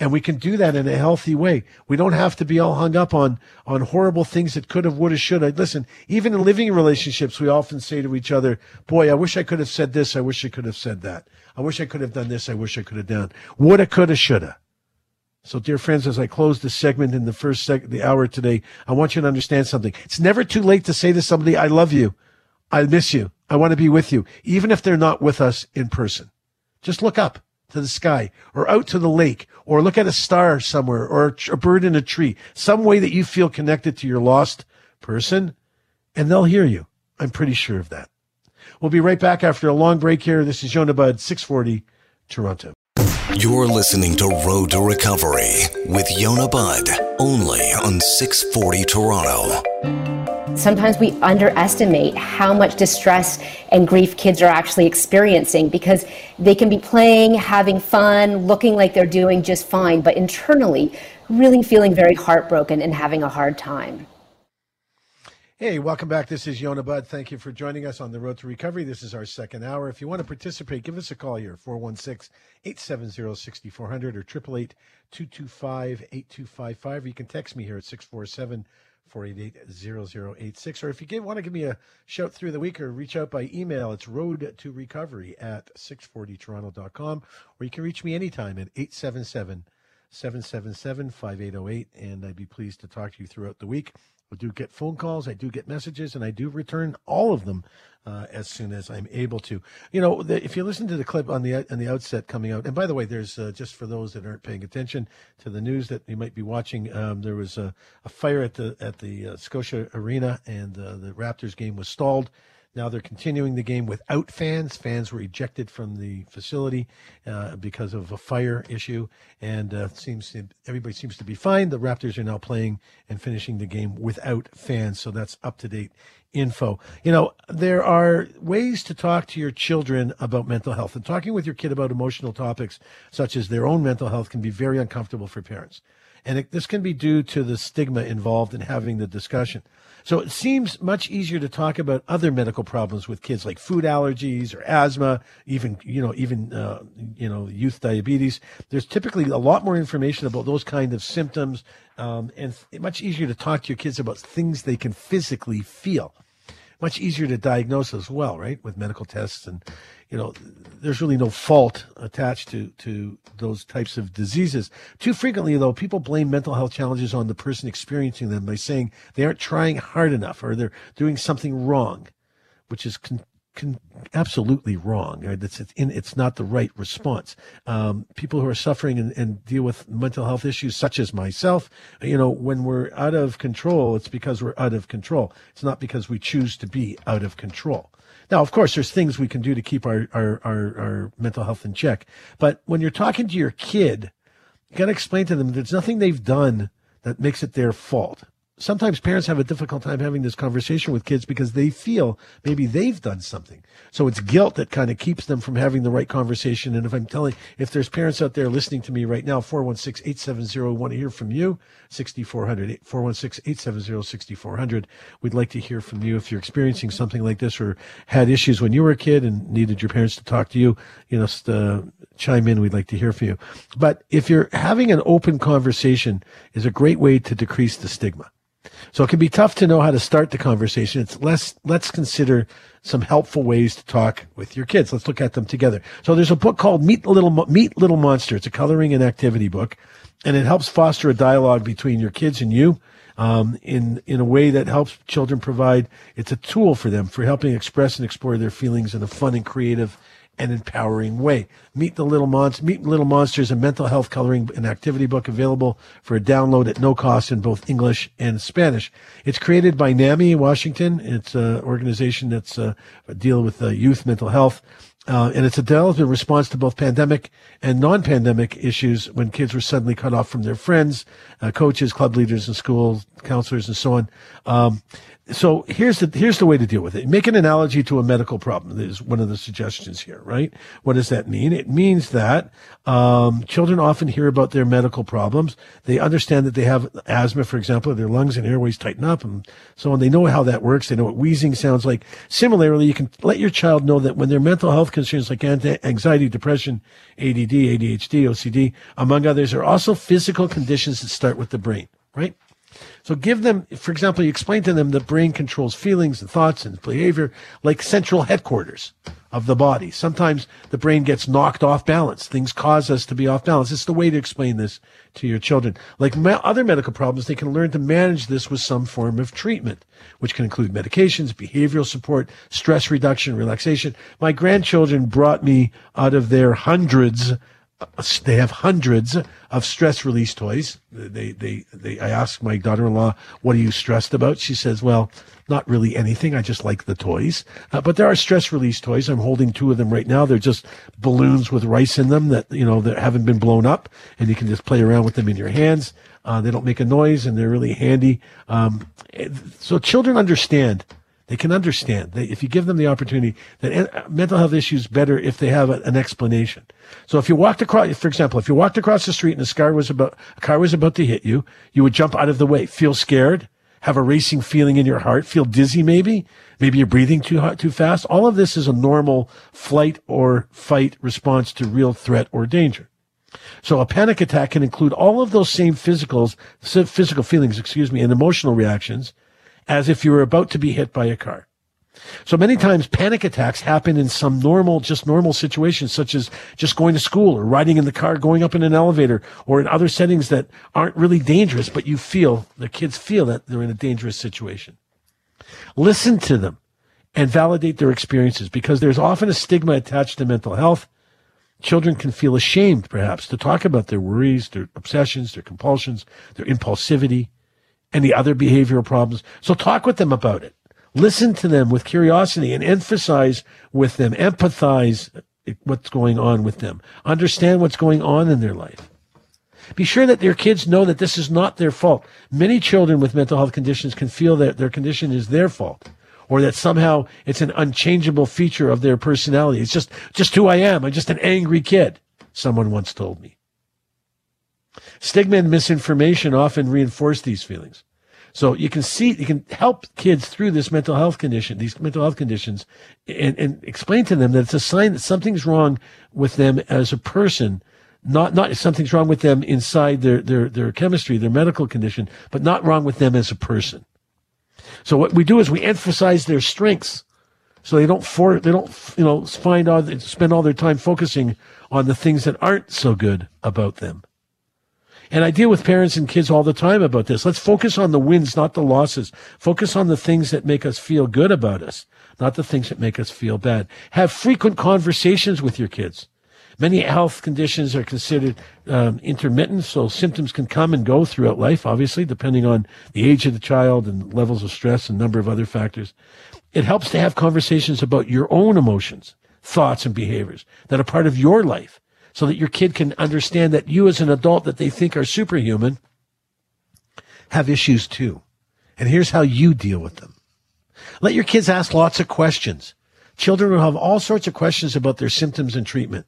And we can do that in a healthy way. We don't have to be all hung up on, on horrible things that could have, would have, should have. Listen, even in living relationships, we often say to each other, boy, I wish I could have said this. I wish I could have said that. I wish I could have done this. I wish I could have done. Woulda, coulda, shoulda. So, dear friends, as I close this segment in the first sec- the hour today, I want you to understand something. It's never too late to say to somebody, I love you. I miss you. I want to be with you, even if they're not with us in person. Just look up to the sky or out to the lake or look at a star somewhere or a bird in a tree, some way that you feel connected to your lost person, and they'll hear you. I'm pretty sure of that. We'll be right back after a long break here. This is Yonah Budd, 640 Toronto. You're listening to Road to Recovery with Yonah Budd, only on 640 Toronto. Sometimes we underestimate how much distress and grief kids are actually experiencing because they can be playing, having fun, looking like they're doing just fine, but internally really feeling very heartbroken and having a hard time. Hey, welcome back. This is Yonah Budd. Thank you for joining us on the Road to Recovery. This is our second hour. If you want to participate, give us a call here, 416 870 6400 or 888 225 8255. You can text me here at 647 488 0086. Or if you want to give me a shout through the week or reach out by email, it's road to recovery at 640toronto.com. Or you can reach me anytime at 877 777 5808. And I'd be pleased to talk to you throughout the week. I do get phone calls, I do get messages, and I do return all of them uh, as soon as I'm able to. You know, the, if you listen to the clip on the on the outset coming out, and by the way, there's uh, just for those that aren't paying attention to the news that you might be watching, um, there was a, a, fire at the at the uh, Scotia Arena, and uh, the Raptors game was stalled. Now they're continuing the game without fans. Fans were ejected from the facility uh, because of a fire issue, and uh, seems everybody seems to be fine. The Raptors are now playing and finishing the game without fans, so that's up to date info. You know, there are ways to talk to your children about mental health, and talking with your kid about emotional topics such as their own mental health can be very uncomfortable for parents. And it, this can be due to the stigma involved in having the discussion. So it seems much easier to talk about other medical problems with kids like food allergies or asthma, even, you know, even, uh, you know, youth diabetes. There's typically a lot more information about those kind of symptoms. Um, and much easier to talk to your kids about things they can physically feel. Much easier to diagnose as well, right? With medical tests and, you know, there's really no fault attached to, to those types of diseases. Too frequently, though, people blame mental health challenges on the person experiencing them by saying they aren't trying hard enough or they're doing something wrong, which is con- con- absolutely wrong. It's, it's, in, it's not the right response. Um, people who are suffering and, and deal with mental health issues, such as myself, you know, when we're out of control, it's because we're out of control. It's not because we choose to be out of control. Now, of course, there's things we can do to keep our, our, our, our mental health in check. But when you're talking to your kid, you got to explain to them there's nothing they've done that makes it their fault sometimes parents have a difficult time having this conversation with kids because they feel maybe they've done something. So it's guilt that kind of keeps them from having the right conversation. And if I'm telling, if there's parents out there listening to me right now, 416 870, want to hear from you, 6400, 416 870 6400. We'd like to hear from you if you're experiencing something like this or had issues when you were a kid and needed your parents to talk to you, you know, uh, chime in. We'd like to hear from you. But if you're having an open conversation is a great way to decrease the stigma. So it can be tough to know how to start the conversation. It's less, let's consider some helpful ways to talk with your kids. Let's look at them together. So there's a book called Meet Little, Meet Little Monster. It's a coloring and activity book and it helps foster a dialogue between your kids and you. Um, in in a way that helps children provide. It's a tool for them for helping express and explore their feelings in a fun and creative and empowering way. Meet the Little Monsters. Meet Little Monsters, a mental health coloring and activity book available for a download at no cost in both English and Spanish. It's created by NAMI Washington. It's an organization that's uh, deal with uh, youth mental health. Uh, and it's a development response to both pandemic and non-pandemic issues when kids were suddenly cut off from their friends, uh, coaches, club leaders in schools, counselors, and so on. Um, so here's the here's the way to deal with it. Make an analogy to a medical problem. Is one of the suggestions here, right? What does that mean? It means that um, children often hear about their medical problems. They understand that they have asthma, for example, their lungs and airways tighten up, and so on. They know how that works. They know what wheezing sounds like. Similarly, you can let your child know that when their mental health concerns like anxiety, depression, ADD, ADHD, OCD, among others, are also physical conditions that start with the brain, right? So give them, for example, you explain to them the brain controls feelings and thoughts and behavior like central headquarters of the body. Sometimes the brain gets knocked off balance. Things cause us to be off balance. It's the way to explain this to your children. Like other medical problems, they can learn to manage this with some form of treatment, which can include medications, behavioral support, stress reduction, relaxation. My grandchildren brought me out of their hundreds they have hundreds of stress release toys. They, they, they, I asked my daughter-in-law, what are you stressed about? She says, well, not really anything. I just like the toys. Uh, but there are stress release toys. I'm holding two of them right now. They're just balloons with rice in them that, you know, that haven't been blown up and you can just play around with them in your hands. Uh, they don't make a noise and they're really handy. Um, so children understand they can understand they, if you give them the opportunity that uh, mental health issues better if they have a, an explanation. So if you walked across, for example, if you walked across the street and a car was about a car was about to hit you, you would jump out of the way, feel scared, have a racing feeling in your heart, feel dizzy maybe, maybe you're breathing too hot, too fast. All of this is a normal flight or fight response to real threat or danger. So a panic attack can include all of those same physicals, physical feelings, excuse me, and emotional reactions as if you were about to be hit by a car. So many times panic attacks happen in some normal, just normal situations, such as just going to school or riding in the car, going up in an elevator or in other settings that aren't really dangerous, but you feel, the kids feel that they're in a dangerous situation. Listen to them and validate their experiences because there's often a stigma attached to mental health. Children can feel ashamed, perhaps, to talk about their worries, their obsessions, their compulsions, their impulsivity, any other behavioral problems. So talk with them about it. Listen to them with curiosity and emphasize with them, empathize what's going on with them. Understand what's going on in their life. Be sure that their kids know that this is not their fault. Many children with mental health conditions can feel that their condition is their fault or that somehow it's an unchangeable feature of their personality. It's just, just who I am. I'm just an angry kid. Someone once told me. Stigma and misinformation often reinforce these feelings. So you can see, you can help kids through this mental health condition, these mental health conditions, and, and explain to them that it's a sign that something's wrong with them as a person. Not, not something's wrong with them inside their, their, their chemistry, their medical condition, but not wrong with them as a person. So what we do is we emphasize their strengths. So they don't for, they don't, you know, find all, spend all their time focusing on the things that aren't so good about them. And I deal with parents and kids all the time about this. Let's focus on the wins, not the losses. Focus on the things that make us feel good about us, not the things that make us feel bad. Have frequent conversations with your kids. Many health conditions are considered um, intermittent, so symptoms can come and go throughout life, obviously, depending on the age of the child and levels of stress and number of other factors. It helps to have conversations about your own emotions, thoughts, and behaviors that are part of your life so that your kid can understand that you as an adult that they think are superhuman have issues too. And here's how you deal with them. Let your kids ask lots of questions. Children will have all sorts of questions about their symptoms and treatment.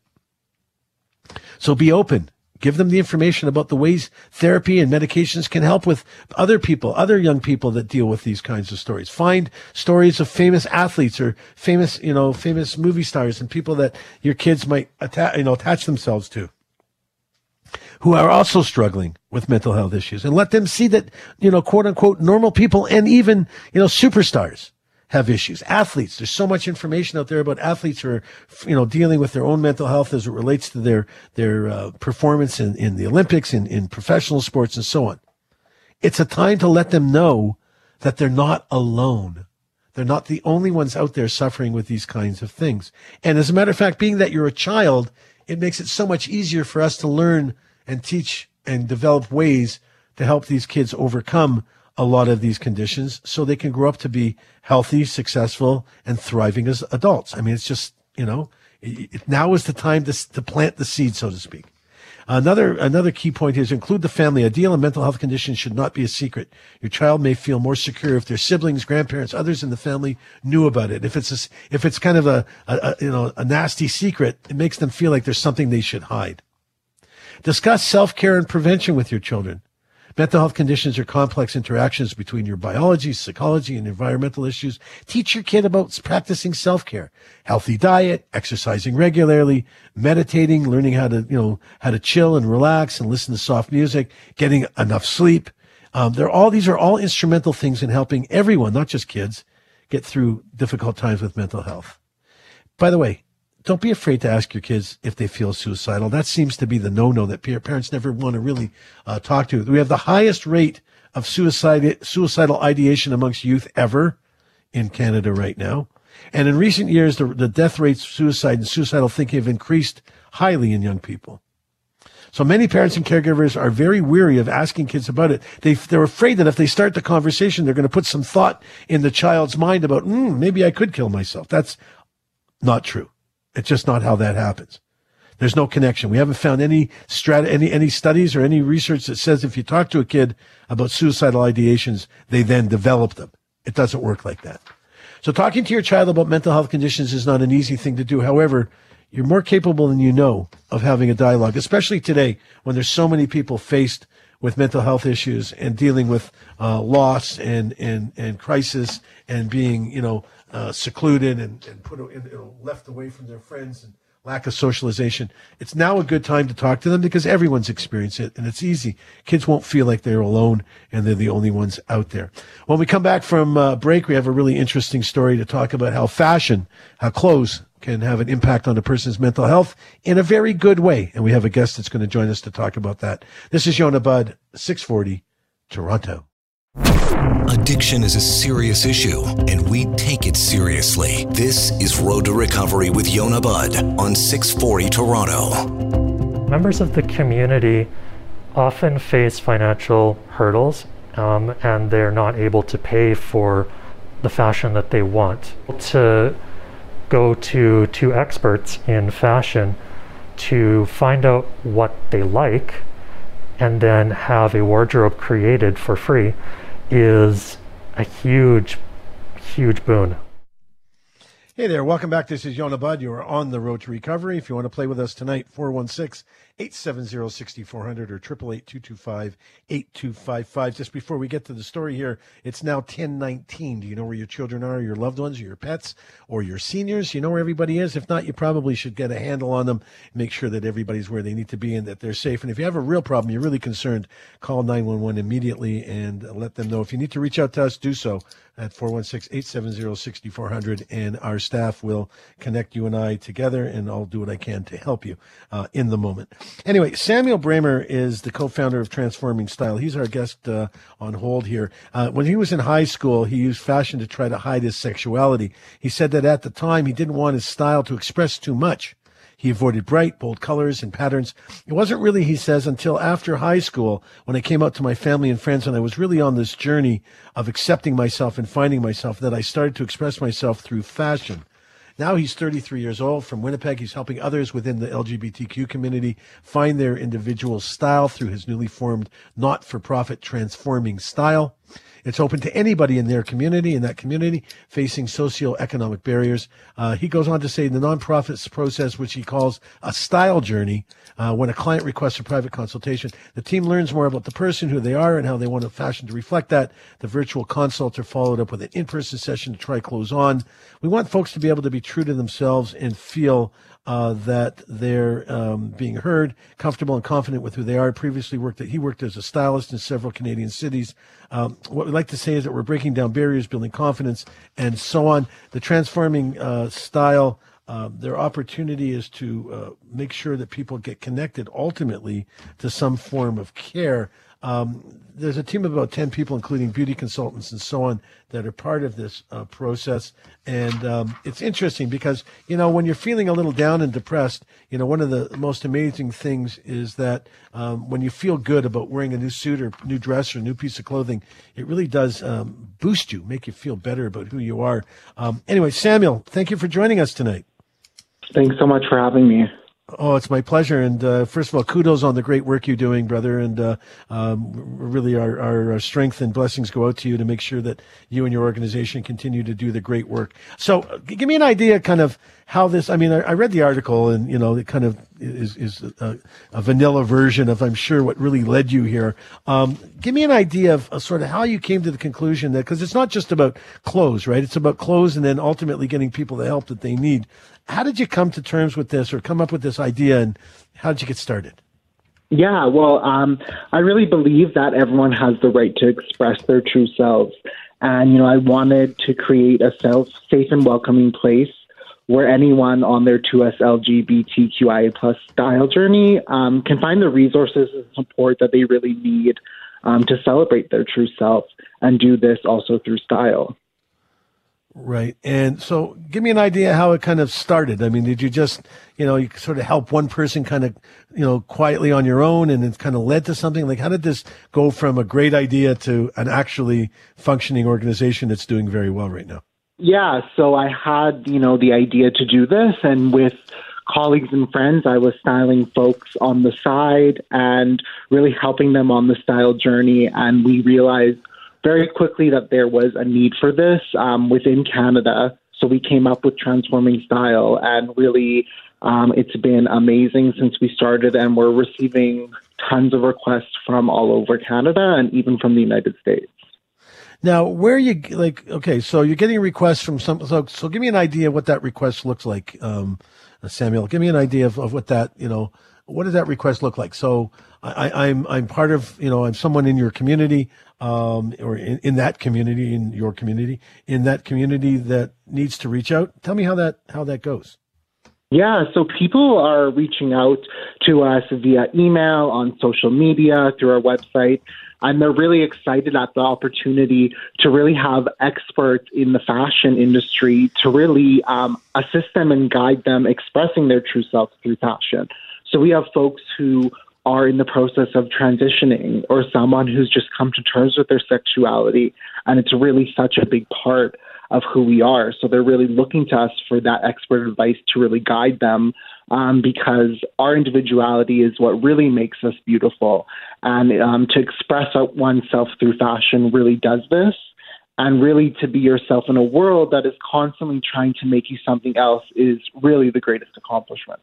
So be open. Give them the information about the ways therapy and medications can help with other people, other young people that deal with these kinds of stories. Find stories of famous athletes or famous, you know, famous movie stars and people that your kids might attach, you know, attach themselves to who are also struggling with mental health issues and let them see that, you know, quote unquote, normal people and even, you know, superstars have issues. Athletes, there's so much information out there about athletes who are, you know, dealing with their own mental health as it relates to their, their uh, performance in, in the Olympics, in, in professional sports and so on. It's a time to let them know that they're not alone. They're not the only ones out there suffering with these kinds of things. And as a matter of fact, being that you're a child, it makes it so much easier for us to learn and teach and develop ways to help these kids overcome a lot of these conditions so they can grow up to be healthy, successful, and thriving as adults. I mean, it's just, you know, it, now is the time to, to plant the seed, so to speak. Another another key point is include the family. A deal mental health conditions should not be a secret. Your child may feel more secure if their siblings, grandparents, others in the family knew about it. If it's a, if it's kind of a, a, a you know a nasty secret, it makes them feel like there's something they should hide. Discuss self care and prevention with your children. Mental health conditions are complex interactions between your biology, psychology, and environmental issues. Teach your kid about practicing self-care, healthy diet, exercising regularly, meditating, learning how to, you know, how to chill and relax and listen to soft music, getting enough sleep. Um, they're all, these are all instrumental things in helping everyone, not just kids, get through difficult times with mental health. By the way, don't be afraid to ask your kids if they feel suicidal. That seems to be the no-no that parents never want to really uh, talk to. We have the highest rate of suicide, suicidal ideation amongst youth ever in Canada right now. And in recent years, the, the death rates, suicide and suicidal thinking have increased highly in young people. So many parents and caregivers are very weary of asking kids about it. They, they're afraid that if they start the conversation, they're going to put some thought in the child's mind about, mm, maybe I could kill myself. That's not true. It's just not how that happens. There's no connection. We haven't found any strat, any, any studies or any research that says if you talk to a kid about suicidal ideations, they then develop them. It doesn't work like that. So talking to your child about mental health conditions is not an easy thing to do. However, you're more capable than you know of having a dialogue, especially today when there's so many people faced with mental health issues and dealing with uh, loss and, and, and crisis and being, you know, uh, secluded and, and put in, you know, left away from their friends and lack of socialization. It's now a good time to talk to them because everyone's experienced it and it's easy. Kids won't feel like they're alone and they're the only ones out there. When we come back from uh, break, we have a really interesting story to talk about how fashion, how clothes can have an impact on a person's mental health in a very good way. And we have a guest that's going to join us to talk about that. This is Yonah Budd, 640, Toronto. Addiction is a serious issue, and we take it seriously. This is Road to Recovery with Yonah Budd on 640 Toronto. Members of the community often face financial hurdles um, and they're not able to pay for the fashion that they want. To go to two experts in fashion to find out what they like and then have a wardrobe created for free is a huge, huge boon. Hey there, welcome back. This is Yonah Budd. You are on the road to recovery. If you want to play with us tonight, 416 870 6400 or 888 8255. Just before we get to the story here, it's now 1019. Do you know where your children are, your loved ones, or your pets, or your seniors? You know where everybody is? If not, you probably should get a handle on them, make sure that everybody's where they need to be and that they're safe. And if you have a real problem, you're really concerned, call 911 immediately and let them know. If you need to reach out to us, do so at 416-870-6400 and our staff will connect you and I together and I'll do what I can to help you uh, in the moment. Anyway, Samuel Braemer is the co-founder of Transforming Style. He's our guest uh, on hold here. Uh, when he was in high school, he used fashion to try to hide his sexuality. He said that at the time he didn't want his style to express too much. He avoided bright, bold colors and patterns. It wasn't really, he says, until after high school when I came out to my family and friends and I was really on this journey of accepting myself and finding myself that I started to express myself through fashion. Now he's 33 years old from Winnipeg. He's helping others within the LGBTQ community find their individual style through his newly formed not for profit transforming style. It's open to anybody in their community, in that community, facing socioeconomic barriers. Uh, he goes on to say the nonprofits process, which he calls a style journey, uh, when a client requests a private consultation, the team learns more about the person, who they are, and how they want a fashion to reflect that. The virtual consults are followed up with an in-person session to try clothes on. We want folks to be able to be true to themselves and feel uh, that they're um, being heard, comfortable and confident with who they are. Previously worked at, he worked as a stylist in several Canadian cities. Um, what we'd like to say is that we're breaking down barriers, building confidence, and so on. The transforming uh, style. Uh, their opportunity is to uh, make sure that people get connected ultimately to some form of care. Um, there's a team of about 10 people, including beauty consultants and so on, that are part of this uh, process. And um, it's interesting because, you know, when you're feeling a little down and depressed, you know, one of the most amazing things is that um, when you feel good about wearing a new suit or new dress or new piece of clothing, it really does um, boost you, make you feel better about who you are. Um, anyway, Samuel, thank you for joining us tonight. Thanks so much for having me. Oh, it's my pleasure. And uh, first of all, kudos on the great work you're doing, brother. And uh, um, really, our, our, strength and blessings go out to you to make sure that you and your organization continue to do the great work. So, uh, give me an idea, kind of how this. I mean, I, I read the article, and you know, it kind of is is a, a, vanilla version of, I'm sure, what really led you here. Um, give me an idea of, of sort of how you came to the conclusion that because it's not just about clothes, right? It's about clothes, and then ultimately getting people the help that they need. How did you come to terms with this or come up with this idea and how did you get started? Yeah, well, um, I really believe that everyone has the right to express their true selves. And, you know, I wanted to create a self safe and welcoming place where anyone on their 2S LGBTQIA plus style journey um, can find the resources and support that they really need um, to celebrate their true self and do this also through style. Right. And so give me an idea how it kind of started. I mean, did you just, you know, you sort of help one person kind of, you know, quietly on your own and it kind of led to something? Like, how did this go from a great idea to an actually functioning organization that's doing very well right now? Yeah. So I had, you know, the idea to do this and with colleagues and friends, I was styling folks on the side and really helping them on the style journey. And we realized very quickly that there was a need for this um, within Canada. So we came up with Transforming Style, and really, um, it's been amazing since we started, and we're receiving tons of requests from all over Canada and even from the United States. Now, where you like? Okay, so you're getting requests from some. So, so give me an idea what that request looks like, um, Samuel. Give me an idea of, of what that you know. What does that request look like? So, I, I'm I'm part of you know I'm someone in your community um, or in, in that community in your community in that community that needs to reach out. Tell me how that how that goes. Yeah, so people are reaching out to us via email, on social media, through our website, and they're really excited at the opportunity to really have experts in the fashion industry to really um, assist them and guide them expressing their true self through fashion. So we have folks who are in the process of transitioning or someone who's just come to terms with their sexuality. And it's really such a big part of who we are. So they're really looking to us for that expert advice to really guide them um, because our individuality is what really makes us beautiful. And um, to express oneself through fashion really does this. And really, to be yourself in a world that is constantly trying to make you something else is really the greatest accomplishment.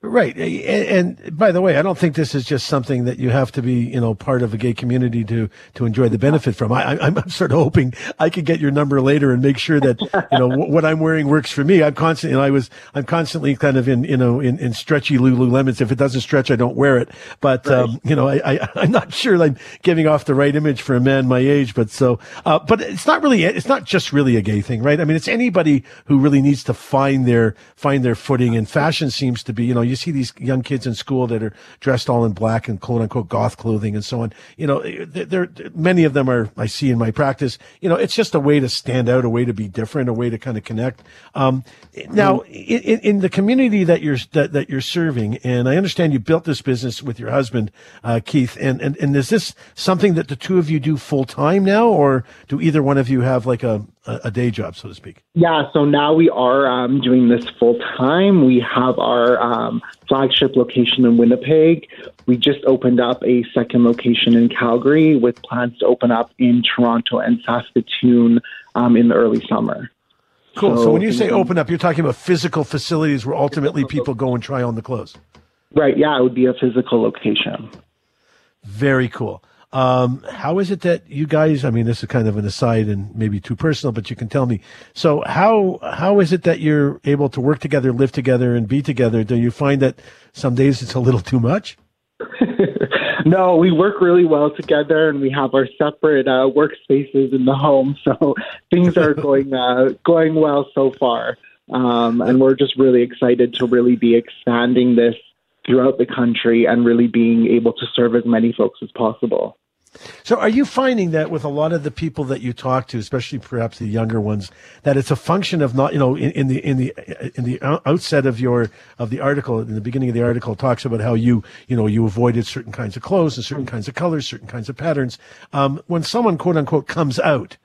Right. And, and, by the way, I don't think this is just something that you have to be, you know, part of a gay community to, to enjoy the benefit from. I, I'm sort of hoping I could get your number later and make sure that, you know, what I'm wearing works for me. I'm constantly, you know, I was, I'm constantly kind of in, you know, in, in stretchy Lululemons. If it doesn't stretch, I don't wear it. But, right. um, you know, I, I, I'm not sure I'm giving off the right image for a man my age. But so, uh, but it's not really, it's not just really a gay thing, right? I mean, it's anybody who really needs to find their, find their footing and fashion seems to be, you know, you see these young kids in school that are dressed all in black and quote unquote goth clothing and so on. You know, there, many of them are, I see in my practice, you know, it's just a way to stand out, a way to be different, a way to kind of connect. Um, now in, in, the community that you're, that, that you're serving, and I understand you built this business with your husband, uh, Keith, and, and, and is this something that the two of you do full time now, or do either one of you have like a, a, day job, so to speak? Yeah, so now we are um, doing this full time. We have our um, flagship location in Winnipeg. We just opened up a second location in Calgary with plans to open up in Toronto and Saskatoon um, in the early summer. Cool. So, so when you say open up, you're talking about physical facilities where ultimately people go and try on the clothes. Right. Yeah, it would be a physical location. Very cool. Um, how is it that you guys? I mean, this is kind of an aside and maybe too personal, but you can tell me. So how how is it that you're able to work together, live together, and be together? Do you find that some days it's a little too much? no, we work really well together, and we have our separate uh, workspaces in the home. So things are going uh, going well so far, um, and we're just really excited to really be expanding this throughout the country and really being able to serve as many folks as possible. So, are you finding that with a lot of the people that you talk to, especially perhaps the younger ones, that it's a function of not, you know, in, in the in the in the outset of your of the article, in the beginning of the article, talks about how you you know you avoided certain kinds of clothes and certain kinds of colors, certain kinds of patterns. Um, when someone quote unquote comes out,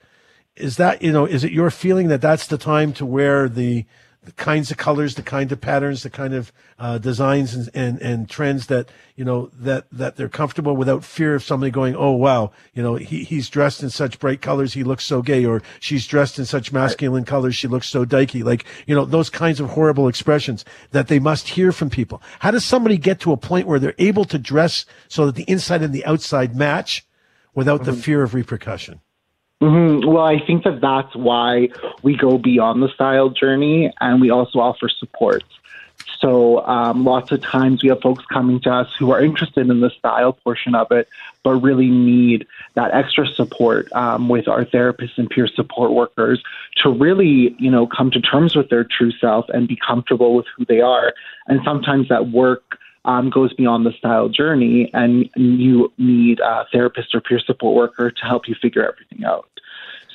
is that you know is it your feeling that that's the time to wear the the kinds of colors, the kind of patterns, the kind of uh, designs and, and, and trends that you know that that they're comfortable without fear of somebody going, oh wow, you know he, he's dressed in such bright colors, he looks so gay, or she's dressed in such masculine colors, she looks so dykey. Like you know those kinds of horrible expressions that they must hear from people. How does somebody get to a point where they're able to dress so that the inside and the outside match without mm-hmm. the fear of repercussion? Mm-hmm. Well, I think that that's why we go beyond the style journey and we also offer support. So, um, lots of times we have folks coming to us who are interested in the style portion of it, but really need that extra support um, with our therapists and peer support workers to really, you know, come to terms with their true self and be comfortable with who they are. And sometimes that work um, goes beyond the style journey, and you need a therapist or peer support worker to help you figure everything out.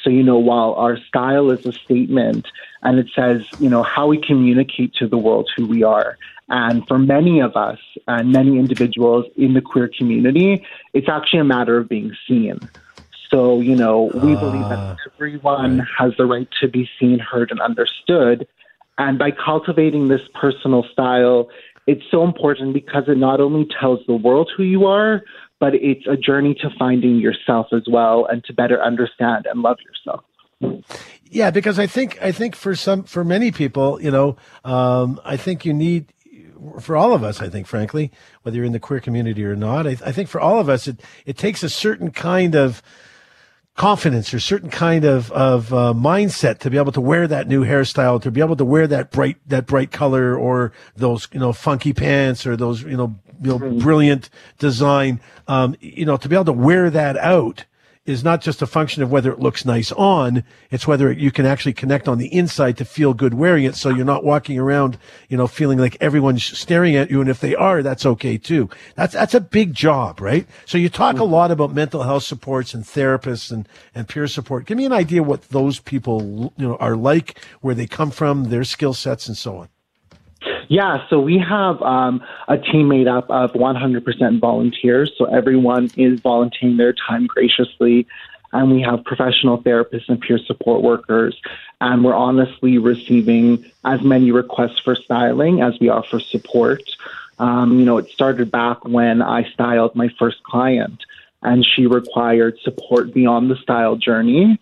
So, you know, while our style is a statement and it says, you know, how we communicate to the world who we are. And for many of us and many individuals in the queer community, it's actually a matter of being seen. So, you know, we uh, believe that everyone right. has the right to be seen, heard, and understood. And by cultivating this personal style, it's so important because it not only tells the world who you are, but it's a journey to finding yourself as well and to better understand and love yourself. Yeah, because I think I think for some for many people, you know, um, I think you need for all of us, I think, frankly, whether you're in the queer community or not, I, I think for all of us, it, it takes a certain kind of confidence or certain kind of of uh, mindset to be able to wear that new hairstyle, to be able to wear that bright that bright color or those you know funky pants or those you know you know, brilliant design. Um, you know, to be able to wear that out is not just a function of whether it looks nice on, it's whether you can actually connect on the inside to feel good wearing it. So you're not walking around, you know, feeling like everyone's staring at you. And if they are, that's okay too. That's, that's a big job, right? So you talk a lot about mental health supports and therapists and, and peer support. Give me an idea what those people, you know, are like, where they come from, their skill sets and so on. Yeah, so we have um, a team made up of 100% volunteers. So everyone is volunteering their time graciously. And we have professional therapists and peer support workers. And we're honestly receiving as many requests for styling as we offer support. Um, you know, it started back when I styled my first client, and she required support beyond the style journey.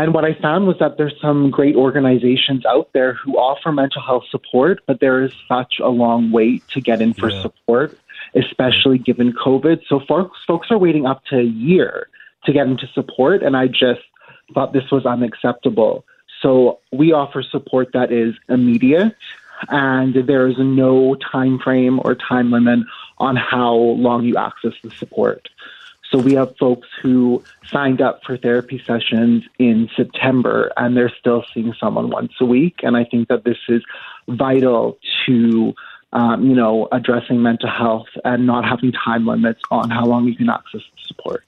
And what I found was that there's some great organizations out there who offer mental health support, but there is such a long wait to get in for yeah. support, especially given COVID. So folks, folks are waiting up to a year to get into support, and I just thought this was unacceptable. So we offer support that is immediate, and there is no time frame or time limit on how long you access the support. So we have folks who signed up for therapy sessions in September and they're still seeing someone once a week. And I think that this is vital to, um, you know, addressing mental health and not having time limits on how long you can access support.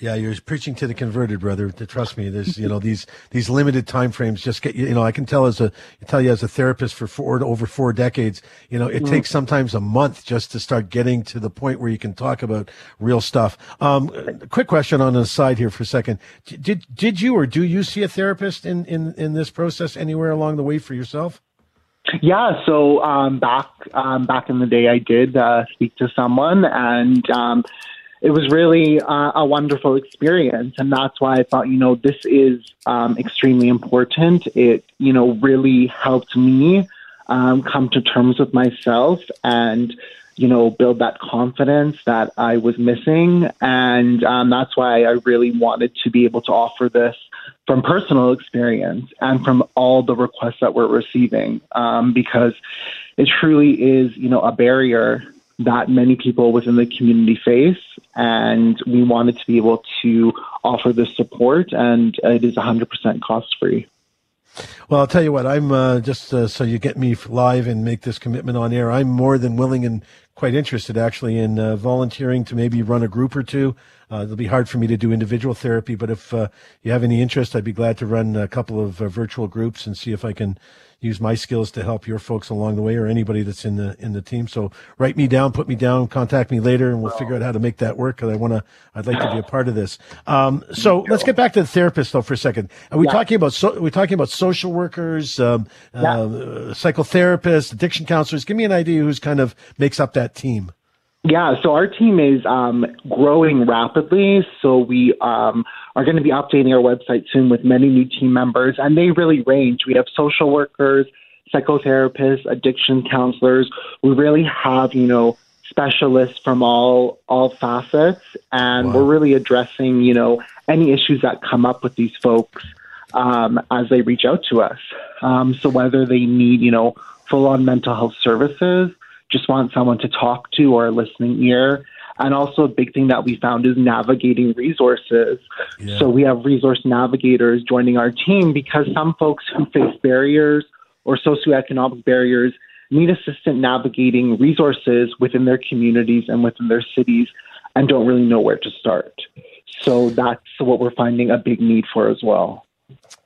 Yeah, you're preaching to the converted, brother. To trust me, there's you know these these limited time frames just get you know I can tell as a tell you as a therapist for four over four decades. You know it mm. takes sometimes a month just to start getting to the point where you can talk about real stuff. Um, quick question on the side here for a second. Did did you or do you see a therapist in in in this process anywhere along the way for yourself? Yeah, so um, back um, back in the day, I did uh, speak to someone, and um, it was really uh, a wonderful experience. And that's why I thought, you know, this is um, extremely important. It, you know, really helped me um, come to terms with myself and you know, build that confidence that I was missing. And um, that's why I really wanted to be able to offer this from personal experience and from all the requests that we're receiving, um, because it truly is, you know, a barrier that many people within the community face. And we wanted to be able to offer this support, and it is 100% cost free. Well, I'll tell you what, I'm uh, just uh, so you get me live and make this commitment on air. I'm more than willing and quite interested actually in uh, volunteering to maybe run a group or two. Uh, it'll be hard for me to do individual therapy, but if uh, you have any interest, I'd be glad to run a couple of uh, virtual groups and see if I can use my skills to help your folks along the way or anybody that's in the in the team. So write me down, put me down, contact me later, and we'll figure out how to make that work. Because I want to, I'd like to be a part of this. Um, so let's get back to the therapist though for a second. Are we yeah. talking about so, are we talking about social workers, um, yeah. uh, psychotherapists, addiction counselors? Give me an idea who's kind of makes up that team. Yeah, so our team is um, growing rapidly. So we um, are going to be updating our website soon with many new team members, and they really range. We have social workers, psychotherapists, addiction counselors. We really have, you know, specialists from all all facets, and wow. we're really addressing, you know, any issues that come up with these folks um, as they reach out to us. Um, so whether they need, you know, full on mental health services just want someone to talk to or a listening ear. And also, a big thing that we found is navigating resources. Yeah. So, we have resource navigators joining our team because some folks who face barriers or socioeconomic barriers need assistance navigating resources within their communities and within their cities and don't really know where to start. So, that's what we're finding a big need for as well.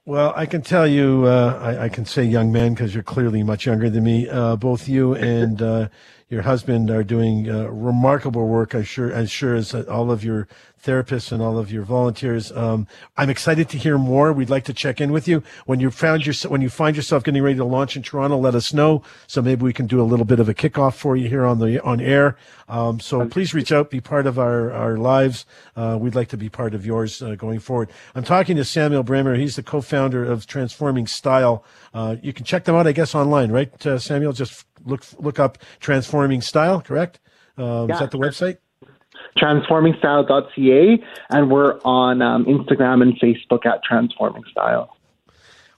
Well, I can tell you, uh, I, I, can say young man because you're clearly much younger than me. Uh, both you and uh, your husband are doing uh, remarkable work. I sure, as sure as all of your therapists and all of your volunteers. Um, I'm excited to hear more. We'd like to check in with you when you found your when you find yourself getting ready to launch in Toronto. Let us know so maybe we can do a little bit of a kickoff for you here on the on air. Um, so please reach out, be part of our our lives. Uh, we'd like to be part of yours uh, going forward. I'm talking to Samuel Braemer. He's the co-founder of Transforming Style. Uh, you can check them out, I guess, online, right, uh, Samuel? Just look look up Transforming Style. Correct? Uh, yeah. Is that the website? transformingstyle.ca, and we're on um, Instagram and Facebook at Transforming Style.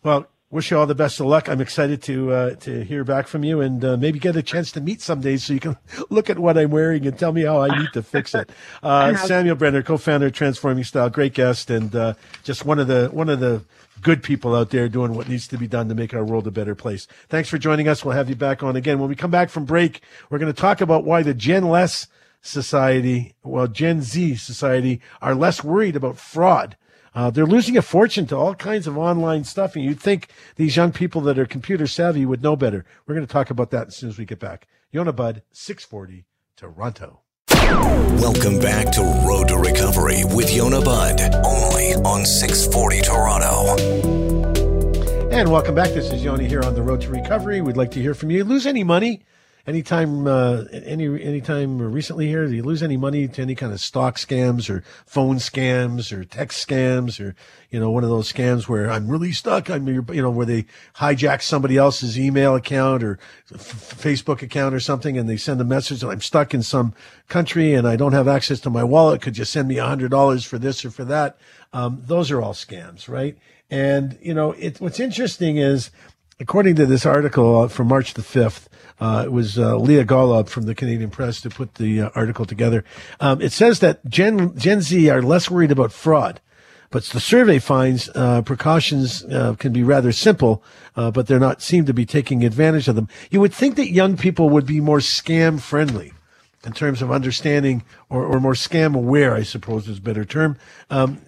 Well, wish you all the best of luck. I'm excited to uh, to hear back from you and uh, maybe get a chance to meet someday so you can look at what I'm wearing and tell me how I need to fix it. Uh, Samuel Braemer, co-founder of Transforming Style, great guest and uh, just one of the one of the good people out there doing what needs to be done to make our world a better place. Thanks for joining us. We'll have you back on again. When we come back from break, we're going to talk about why the Gen Less society, well, Gen Z society, are less worried about fraud. Uh, they're losing a fortune to all kinds of online stuff, and you'd think these young people that are computer savvy would know better. We're going to talk about that as soon as we get back. Yonah Budd, 640, Toronto. Welcome back to Road to Recovery with Yonah Budd, only on 640 Toronto. And welcome back. This is Yoni here on the Road to Recovery. We'd like to hear from you. Lose any money? Anytime uh, any anytime recently here do you lose any money to any kind of stock scams or phone scams or text scams or you know one of those scams where i'm really stuck i'm you know where they hijack somebody else's email account or f- facebook account or something and they send a message and i'm stuck in some country and i don't have access to my wallet could you send me a hundred dollars for this or for that? Um, those are all scams right? And you know it, what's interesting is according to this article from march the 5th uh, it was uh, Leah Golub from the Canadian Press to put the uh, article together. Um, it says that Gen Gen Z are less worried about fraud, but the survey finds uh, precautions uh, can be rather simple, uh, but they're not seem to be taking advantage of them. You would think that young people would be more scam friendly in terms of understanding or, or more scam aware, I suppose is a better term. Um,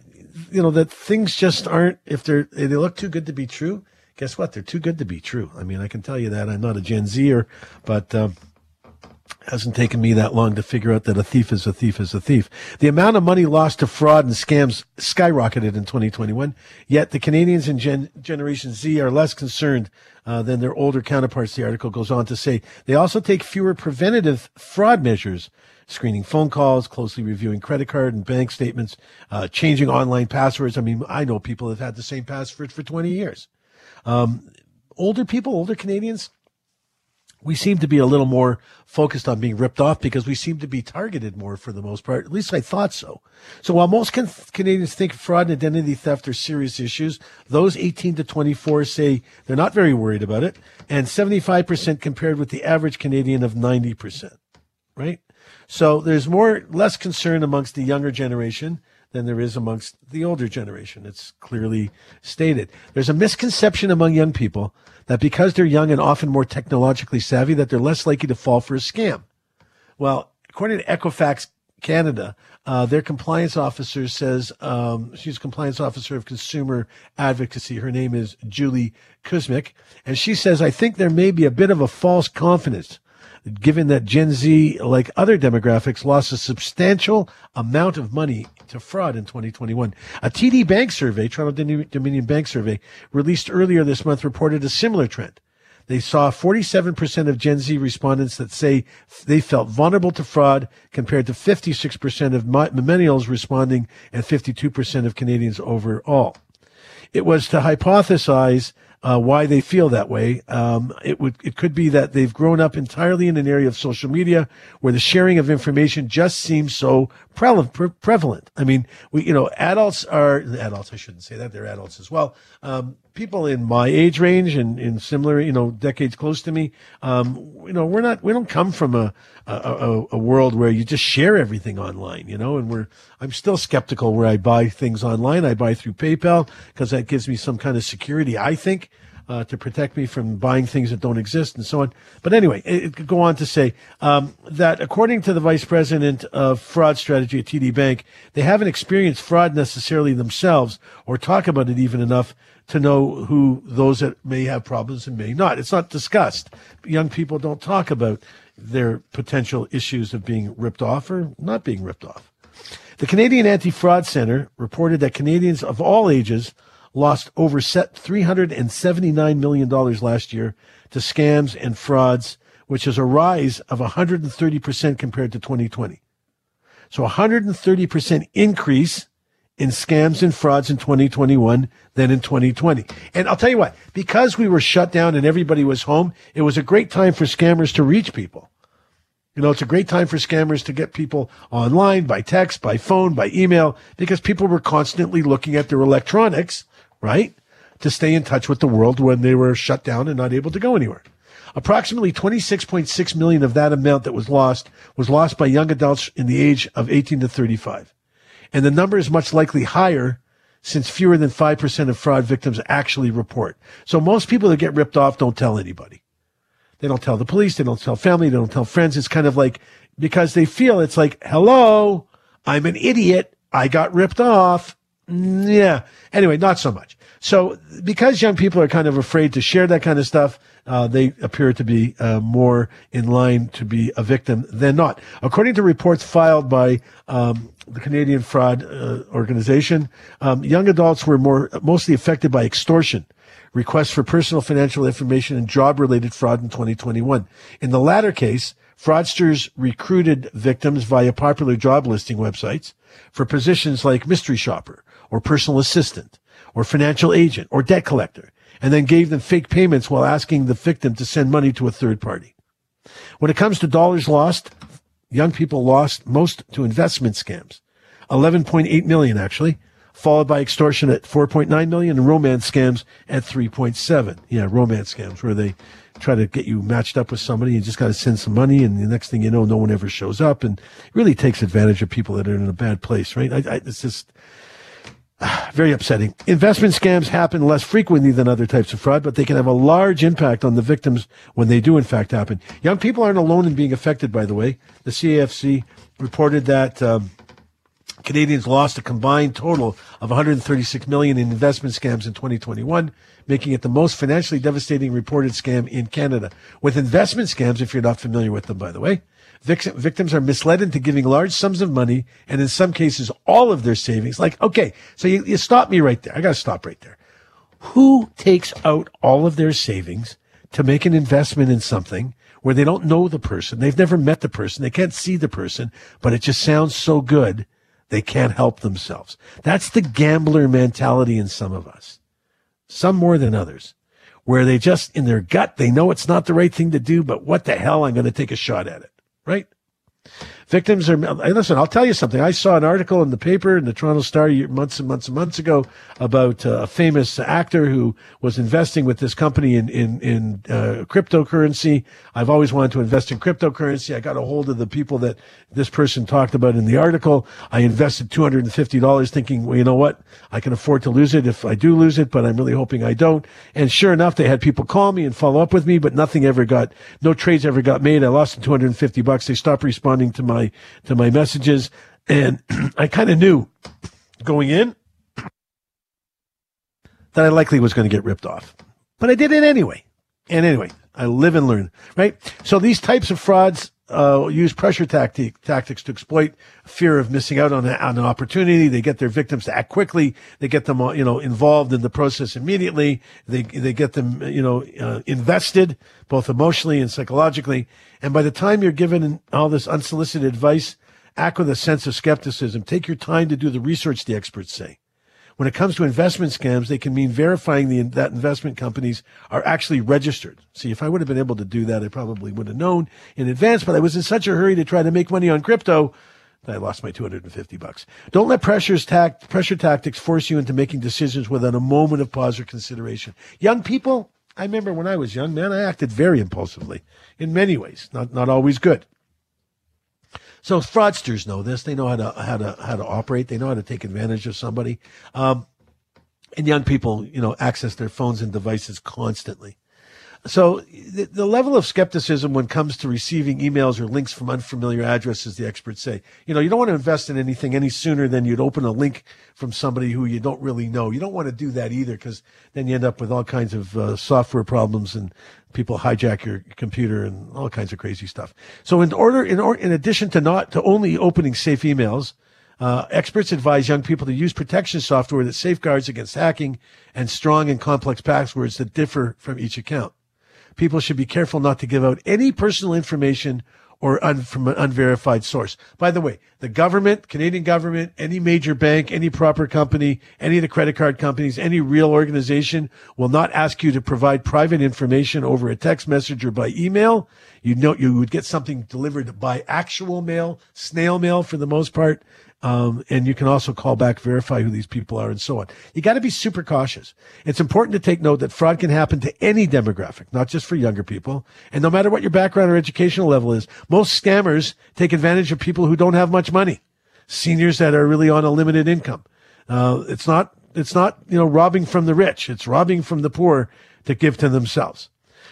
you know that things just aren't if they're they look too good to be true guess what? They're too good to be true. I mean, I can tell you that. I'm not a Gen Zer, but um, hasn't taken me that long to figure out that a thief is a thief is a thief. The amount of money lost to fraud and scams skyrocketed in 2021. Yet the Canadians in Gen- Generation Z are less concerned uh, than their older counterparts. The article goes on to say they also take fewer preventative fraud measures screening phone calls, closely reviewing credit card and bank statements, uh, changing online passwords. I mean, I know people have had the same password for 20 years. Um, older people, older Canadians, we seem to be a little more focused on being ripped off because we seem to be targeted more for the most part. At least I thought so. So while most can- Canadians think fraud and identity theft are serious issues, those 18 to 24 say they're not very worried about it, and 75% compared with the average Canadian of 90%. Right? So there's more less concern amongst the younger generation than there is amongst the older generation. It's clearly stated. There's a misconception among young people that because they're young and often more technologically savvy, that they're less likely to fall for a scam. Well, according to Equifax Canada, uh, their compliance officer says um, she's compliance officer of consumer advocacy. Her name is Julie Kuzmic, and she says I think there may be a bit of a false confidence given that Gen Z, like other demographics, lost a substantial amount of money to fraud in 2021. A TD Bank survey, Toronto Dominion Bank survey, released earlier this month reported a similar trend. They saw 47% of Gen Z respondents that say they felt vulnerable to fraud compared to 56% of millennials responding and 52% of Canadians overall. It was to hypothesize uh, why they feel that way. Um, it would it could be that they've grown up entirely in an area of social media where the sharing of information just seems so pre- prevalent. I mean, we you know adults are adults. I shouldn't say that they're adults as well. Um, people in my age range and in similar you know decades close to me. Um, you know, we're not we don't come from a a, a a world where you just share everything online. You know, and we're I'm still skeptical where I buy things online. I buy through PayPal because that gives me some kind of security. I think uh, to protect me from buying things that don't exist and so on. But anyway, it, it could go on to say um, that according to the vice president of fraud strategy at TD Bank, they haven't experienced fraud necessarily themselves or talk about it even enough to know who those that may have problems and may not. It's not discussed. Young people don't talk about their potential issues of being ripped off or not being ripped off. The Canadian Anti Fraud Center reported that Canadians of all ages lost over $379 million last year to scams and frauds, which is a rise of 130% compared to 2020. So 130% increase in scams and frauds in 2021 than in 2020. And I'll tell you what, because we were shut down and everybody was home, it was a great time for scammers to reach people. You know, it's a great time for scammers to get people online by text, by phone, by email, because people were constantly looking at their electronics right? To stay in touch with the world when they were shut down and not able to go anywhere. Approximately 26.6 million of that amount that was lost was lost by young adults in the age of 18 to 35. And the number is much likely higher since fewer than 5% of fraud victims actually report. So most people that get ripped off don't tell anybody. They don't tell the police. They don't tell family. They don't tell friends. It's kind of like because they feel it's like, hello, I'm an idiot. I got ripped off. Yeah. Anyway, not so much. So because young people are kind of afraid to share that kind of stuff, uh, they appear to be uh, more in line to be a victim than not. According to reports filed by um, the Canadian Fraud uh, Organization, um, young adults were more mostly affected by extortion, requests for personal financial information, and job-related fraud in 2021. In the latter case, fraudsters recruited victims via popular job listing websites for positions like mystery shopper or personal assistant or financial agent or debt collector and then gave them fake payments while asking the victim to send money to a third party. When it comes to dollars lost, young people lost most to investment scams. 11.8 million actually, followed by extortion at 4.9 million and romance scams at 3.7. Yeah, romance scams where they try to get you matched up with somebody. You just got to send some money, and the next thing you know, no one ever shows up, and really takes advantage of people that are in a bad place, right? I, I, it's just very upsetting. Investment scams happen less frequently than other types of fraud, but they can have a large impact on the victims when they do in fact happen. Young people aren't alone in being affected, by the way. The CAFC reported that um, Canadians lost a combined total of 136 million in investment scams in 2021, making it the most financially devastating reported scam in Canada. With investment scams, if you're not familiar with them, by the way, victims are misled into giving large sums of money and in some cases all of their savings. Like, okay, so you, you stop me right there. I got to stop right there. Who takes out all of their savings to make an investment in something where they don't know the person? They've never met the person. They can't see the person, but it just sounds so good. They can't help themselves. That's the gambler mentality in some of us. Some more than others. where they just in their gut they know it's not the right thing to do, but what the hell, I'm going to take a shot at it, right? Victims are, listen, I'll tell you something. I saw an article in the paper in the Toronto Star months and months and months ago about uh, a famous actor who was investing with this company in, in, in uh, cryptocurrency. I've always wanted to invest in cryptocurrency. I got a hold of the people that this person talked about in the article. I invested $250 thinking, well, you know what? I can afford to lose it if I do lose it, but I'm really hoping I don't. And sure enough, they had people call me and follow up with me, but nothing ever got, no trades ever got made. I lost 250 bucks. They stopped responding to my my to my messages, and I kind of knew going in that I likely was going to get ripped off, but I did it anyway. And anyway, I live and learn, right? So these types of frauds uh, use pressure tactic, tactics to exploit fear of missing out on, on an opportunity. They get their victims to act quickly. They get them, uh, you know, involved in the process immediately. They they get them, you know, uh, invested both emotionally and psychologically. And by the time you're given all this unsolicited advice, act with a sense of skepticism. Take your time to do the research. The experts say. When it comes to investment scams, they can mean verifying the, that investment companies are actually registered. See, if I would have been able to do that, I probably would have known in advance, but I was in such a hurry to try to make money on crypto that I lost my 250 bucks. Don't let pressures tact, pressure tactics force you into making decisions without a moment of pause or consideration. Young people, I remember when I was young, man, I acted very impulsively in many ways, not, not always good. So fraudsters know this. They know how to how to how to operate. They know how to take advantage of somebody. Um, and young people, you know, access their phones and devices constantly. So the, the, level of skepticism when it comes to receiving emails or links from unfamiliar addresses, the experts say, you know, you don't want to invest in anything any sooner than you'd open a link from somebody who you don't really know. You don't want to do that either because then you end up with all kinds of uh, software problems and people hijack your computer and all kinds of crazy stuff. So in order, in, or, in addition to not, to only opening safe emails, uh, experts advise young people to use protection software that safeguards against hacking and strong and complex passwords that differ from each account people should be careful not to give out any personal information or un, from an unverified source. By the way, the government, Canadian government, any major bank, any proper company, any of the credit card companies, any real organization will not ask you to provide private information over a text message or by email. You know, you would get something delivered by actual mail, snail mail for the most part. Um, and you can also call back, verify who these people are, and so on. You got to be super cautious. It's important to take note that fraud can happen to any demographic, not just for younger people. And no matter what your background or educational level is, most scammers take advantage of people who don't have much money, seniors that are really on a limited income. Uh, it's not, it's not, you know, robbing from the rich. It's robbing from the poor to give to themselves.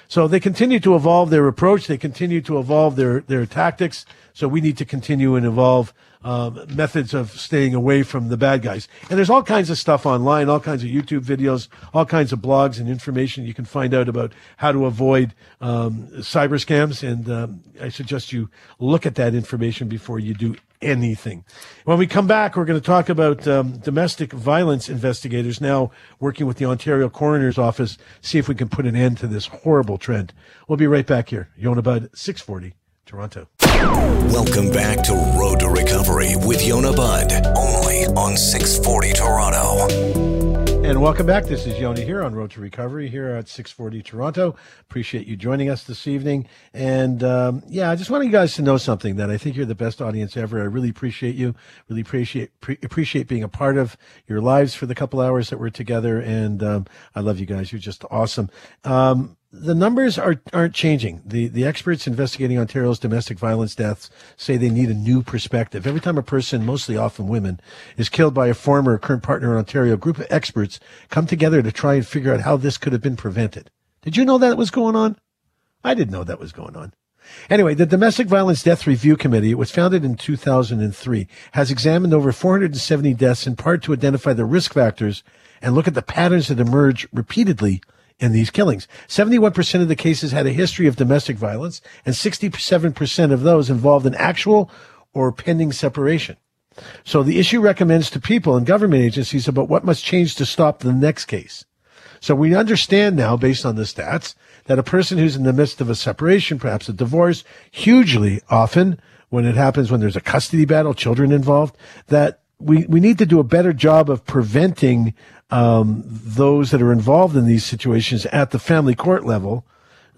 So they continue to evolve their approach. They continue to evolve their, their tactics. So we need to continue and evolve um, methods of staying away from the bad guys. And there's all kinds of stuff online, all kinds of YouTube videos, all kinds of blogs and information you can find out about how to avoid um, cyber scams. And um, I suggest you look at that information before you do anything. When we come back, we're going to talk about um, domestic violence investigators now working with the Ontario Coroner's Office, see if we can put an end to this horrible trend. We'll be right back here. Yonah Budd, 640, Toronto. Welcome back to Road to Recovery with Yonah Budd, only on 640 Toronto. And welcome back. This is Yonah here on Road to Recovery here at 640 Toronto. Appreciate you joining us this evening. And um, yeah, I just want you guys to know something that I think you're the best audience ever. I really appreciate you. Really appreciate pre- appreciate being a part of your lives for the couple hours that we're together. And um, I love you guys. You're just awesome. Um, the numbers are aren't changing. The the experts investigating Ontario's domestic violence deaths say they need a new perspective. Every time a person, mostly often women, is killed by a former or current partner in Ontario, a group of experts come together to try and figure out how this could have been prevented. Did you know that was going on? I didn't know that was going on. Anyway, the Domestic Violence Death Review Committee, it was founded in 2003, has examined over 470 deaths in part to identify the risk factors and look at the patterns that emerge repeatedly in these killings. 71% of the cases had a history of domestic violence, and 67% of those involved an actual or pending separation. So the issue recommends to people and government agencies about what must change to stop the next case. So we understand now, based on the stats, that a person who's in the midst of a separation, perhaps a divorce, hugely often when it happens when there's a custody battle, children involved, that we, we need to do a better job of preventing um, those that are involved in these situations at the family court level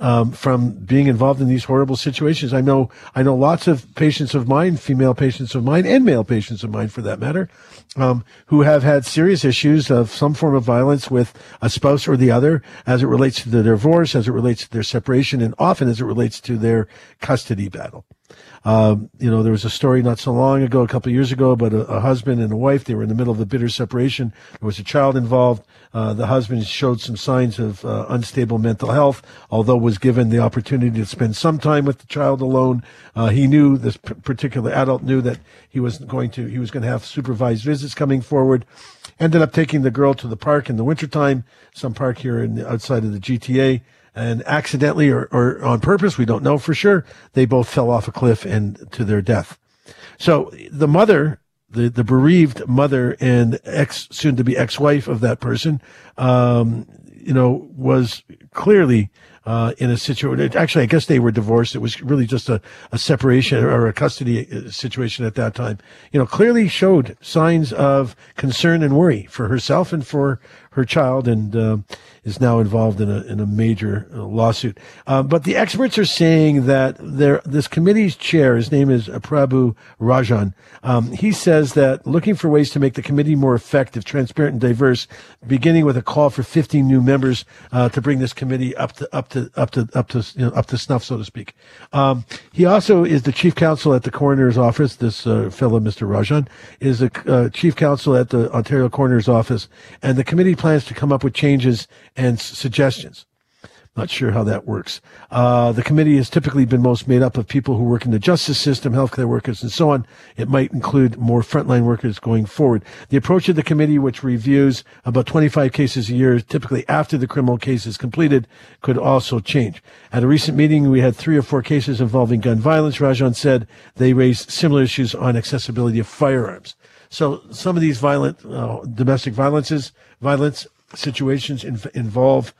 um, from being involved in these horrible situations. I know I know lots of patients of mine, female patients of mine, and male patients of mine, for that matter, um, who have had serious issues of some form of violence with a spouse or the other, as it relates to their divorce, as it relates to their separation, and often as it relates to their custody battle. Um, you know, there was a story not so long ago, a couple of years ago, about a, a, husband and a wife. They were in the middle of a bitter separation. There was a child involved. Uh, the husband showed some signs of uh, unstable mental health, although was given the opportunity to spend some time with the child alone. Uh, he knew this p- particular adult knew that he was going to he was going to have supervised visits coming forward. Ended up taking the girl to the park in the wintertime, some park here in outside of the GTA and accidentally or, or on purpose, we don't know for sure, they both fell off a cliff and to their death. So the mother, the, the bereaved mother and ex, soon to be ex-wife of that person, um, you know, was clearly uh, in a situation. Actually, I guess they were divorced. It was really just a, a separation or a custody uh, situation at that time. You know, clearly showed signs of concern and worry for herself and for her child, and uh, is now involved in a in a major uh, lawsuit. Uh, but the experts are saying that there this committee's chair, his name is Prabhu Rajan. Um, he says that looking for ways to make the committee more effective, transparent, and diverse, beginning with a call for 15 new members uh, to bring this committee up to up to up to up to you know, up to snuff, so to speak. Um, he also is the chief counsel at the coroner's office. This uh, fellow, Mr. Rajan, is the uh, chief counsel at the Ontario coroner's office, and the committee plans to come up with changes and suggestions. Not sure how that works. Uh, the committee has typically been most made up of people who work in the justice system, healthcare workers, and so on. It might include more frontline workers going forward. The approach of the committee, which reviews about 25 cases a year, typically after the criminal case is completed, could also change. At a recent meeting, we had three or four cases involving gun violence. Rajan said they raised similar issues on accessibility of firearms. So some of these violent uh, domestic violences, violence situations in, involve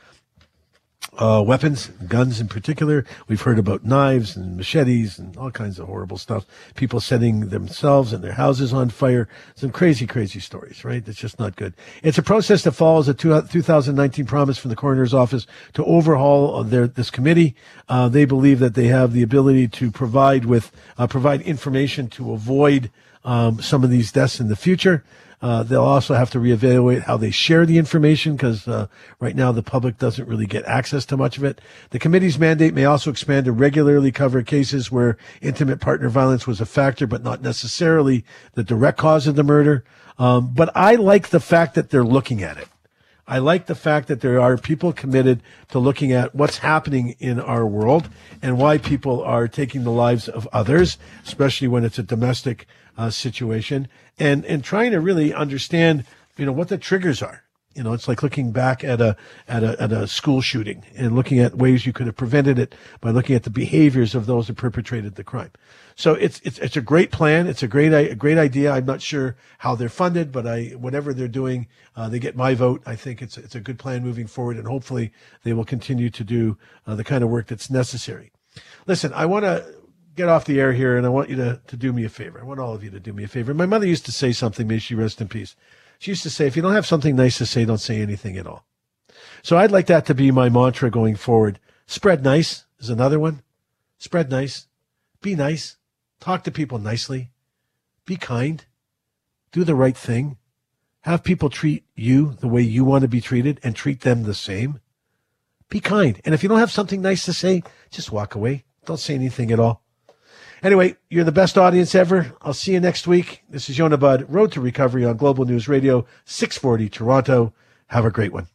uh, weapons, guns in particular. We've heard about knives and machetes and all kinds of horrible stuff. People setting themselves and their houses on fire. Some crazy, crazy stories, right? It's just not good. It's a process that follows a two, 2019 promise from the coroner's office to overhaul their, this committee. Uh, they believe that they have the ability to provide with, uh, provide information to avoid um, some of these deaths in the future. Uh, they'll also have to reevaluate how they share the information because uh, right now the public doesn't really get access to much of it. The committee's mandate may also expand to regularly cover cases where intimate partner violence was a factor, but not necessarily the direct cause of the murder. Um, but I like the fact that they're looking at it. I like the fact that there are people committed to looking at what's happening in our world and why people are taking the lives of others, especially when it's a domestic uh, situation, and and trying to really understand, you know, what the triggers are. You know, it's like looking back at a at a at a school shooting and looking at ways you could have prevented it by looking at the behaviors of those who perpetrated the crime. So it's it's it's a great plan. It's a great a great idea. I'm not sure how they're funded, but I whatever they're doing, uh, they get my vote. I think it's it's a good plan moving forward, and hopefully they will continue to do uh, the kind of work that's necessary. Listen, I want to get off the air here, and I want you to to do me a favor. I want all of you to do me a favor. My mother used to say something. May she rest in peace. She used to say, if you don't have something nice to say, don't say anything at all. So I'd like that to be my mantra going forward. Spread nice is another one. Spread nice. Be nice. Talk to people nicely. Be kind. Do the right thing. Have people treat you the way you want to be treated and treat them the same. Be kind. And if you don't have something nice to say, just walk away. Don't say anything at all. Anyway, you're the best audience ever. I'll see you next week. This is Yonah Budd, Road to Recovery on Global News Radio, 640 Toronto. Have a great one.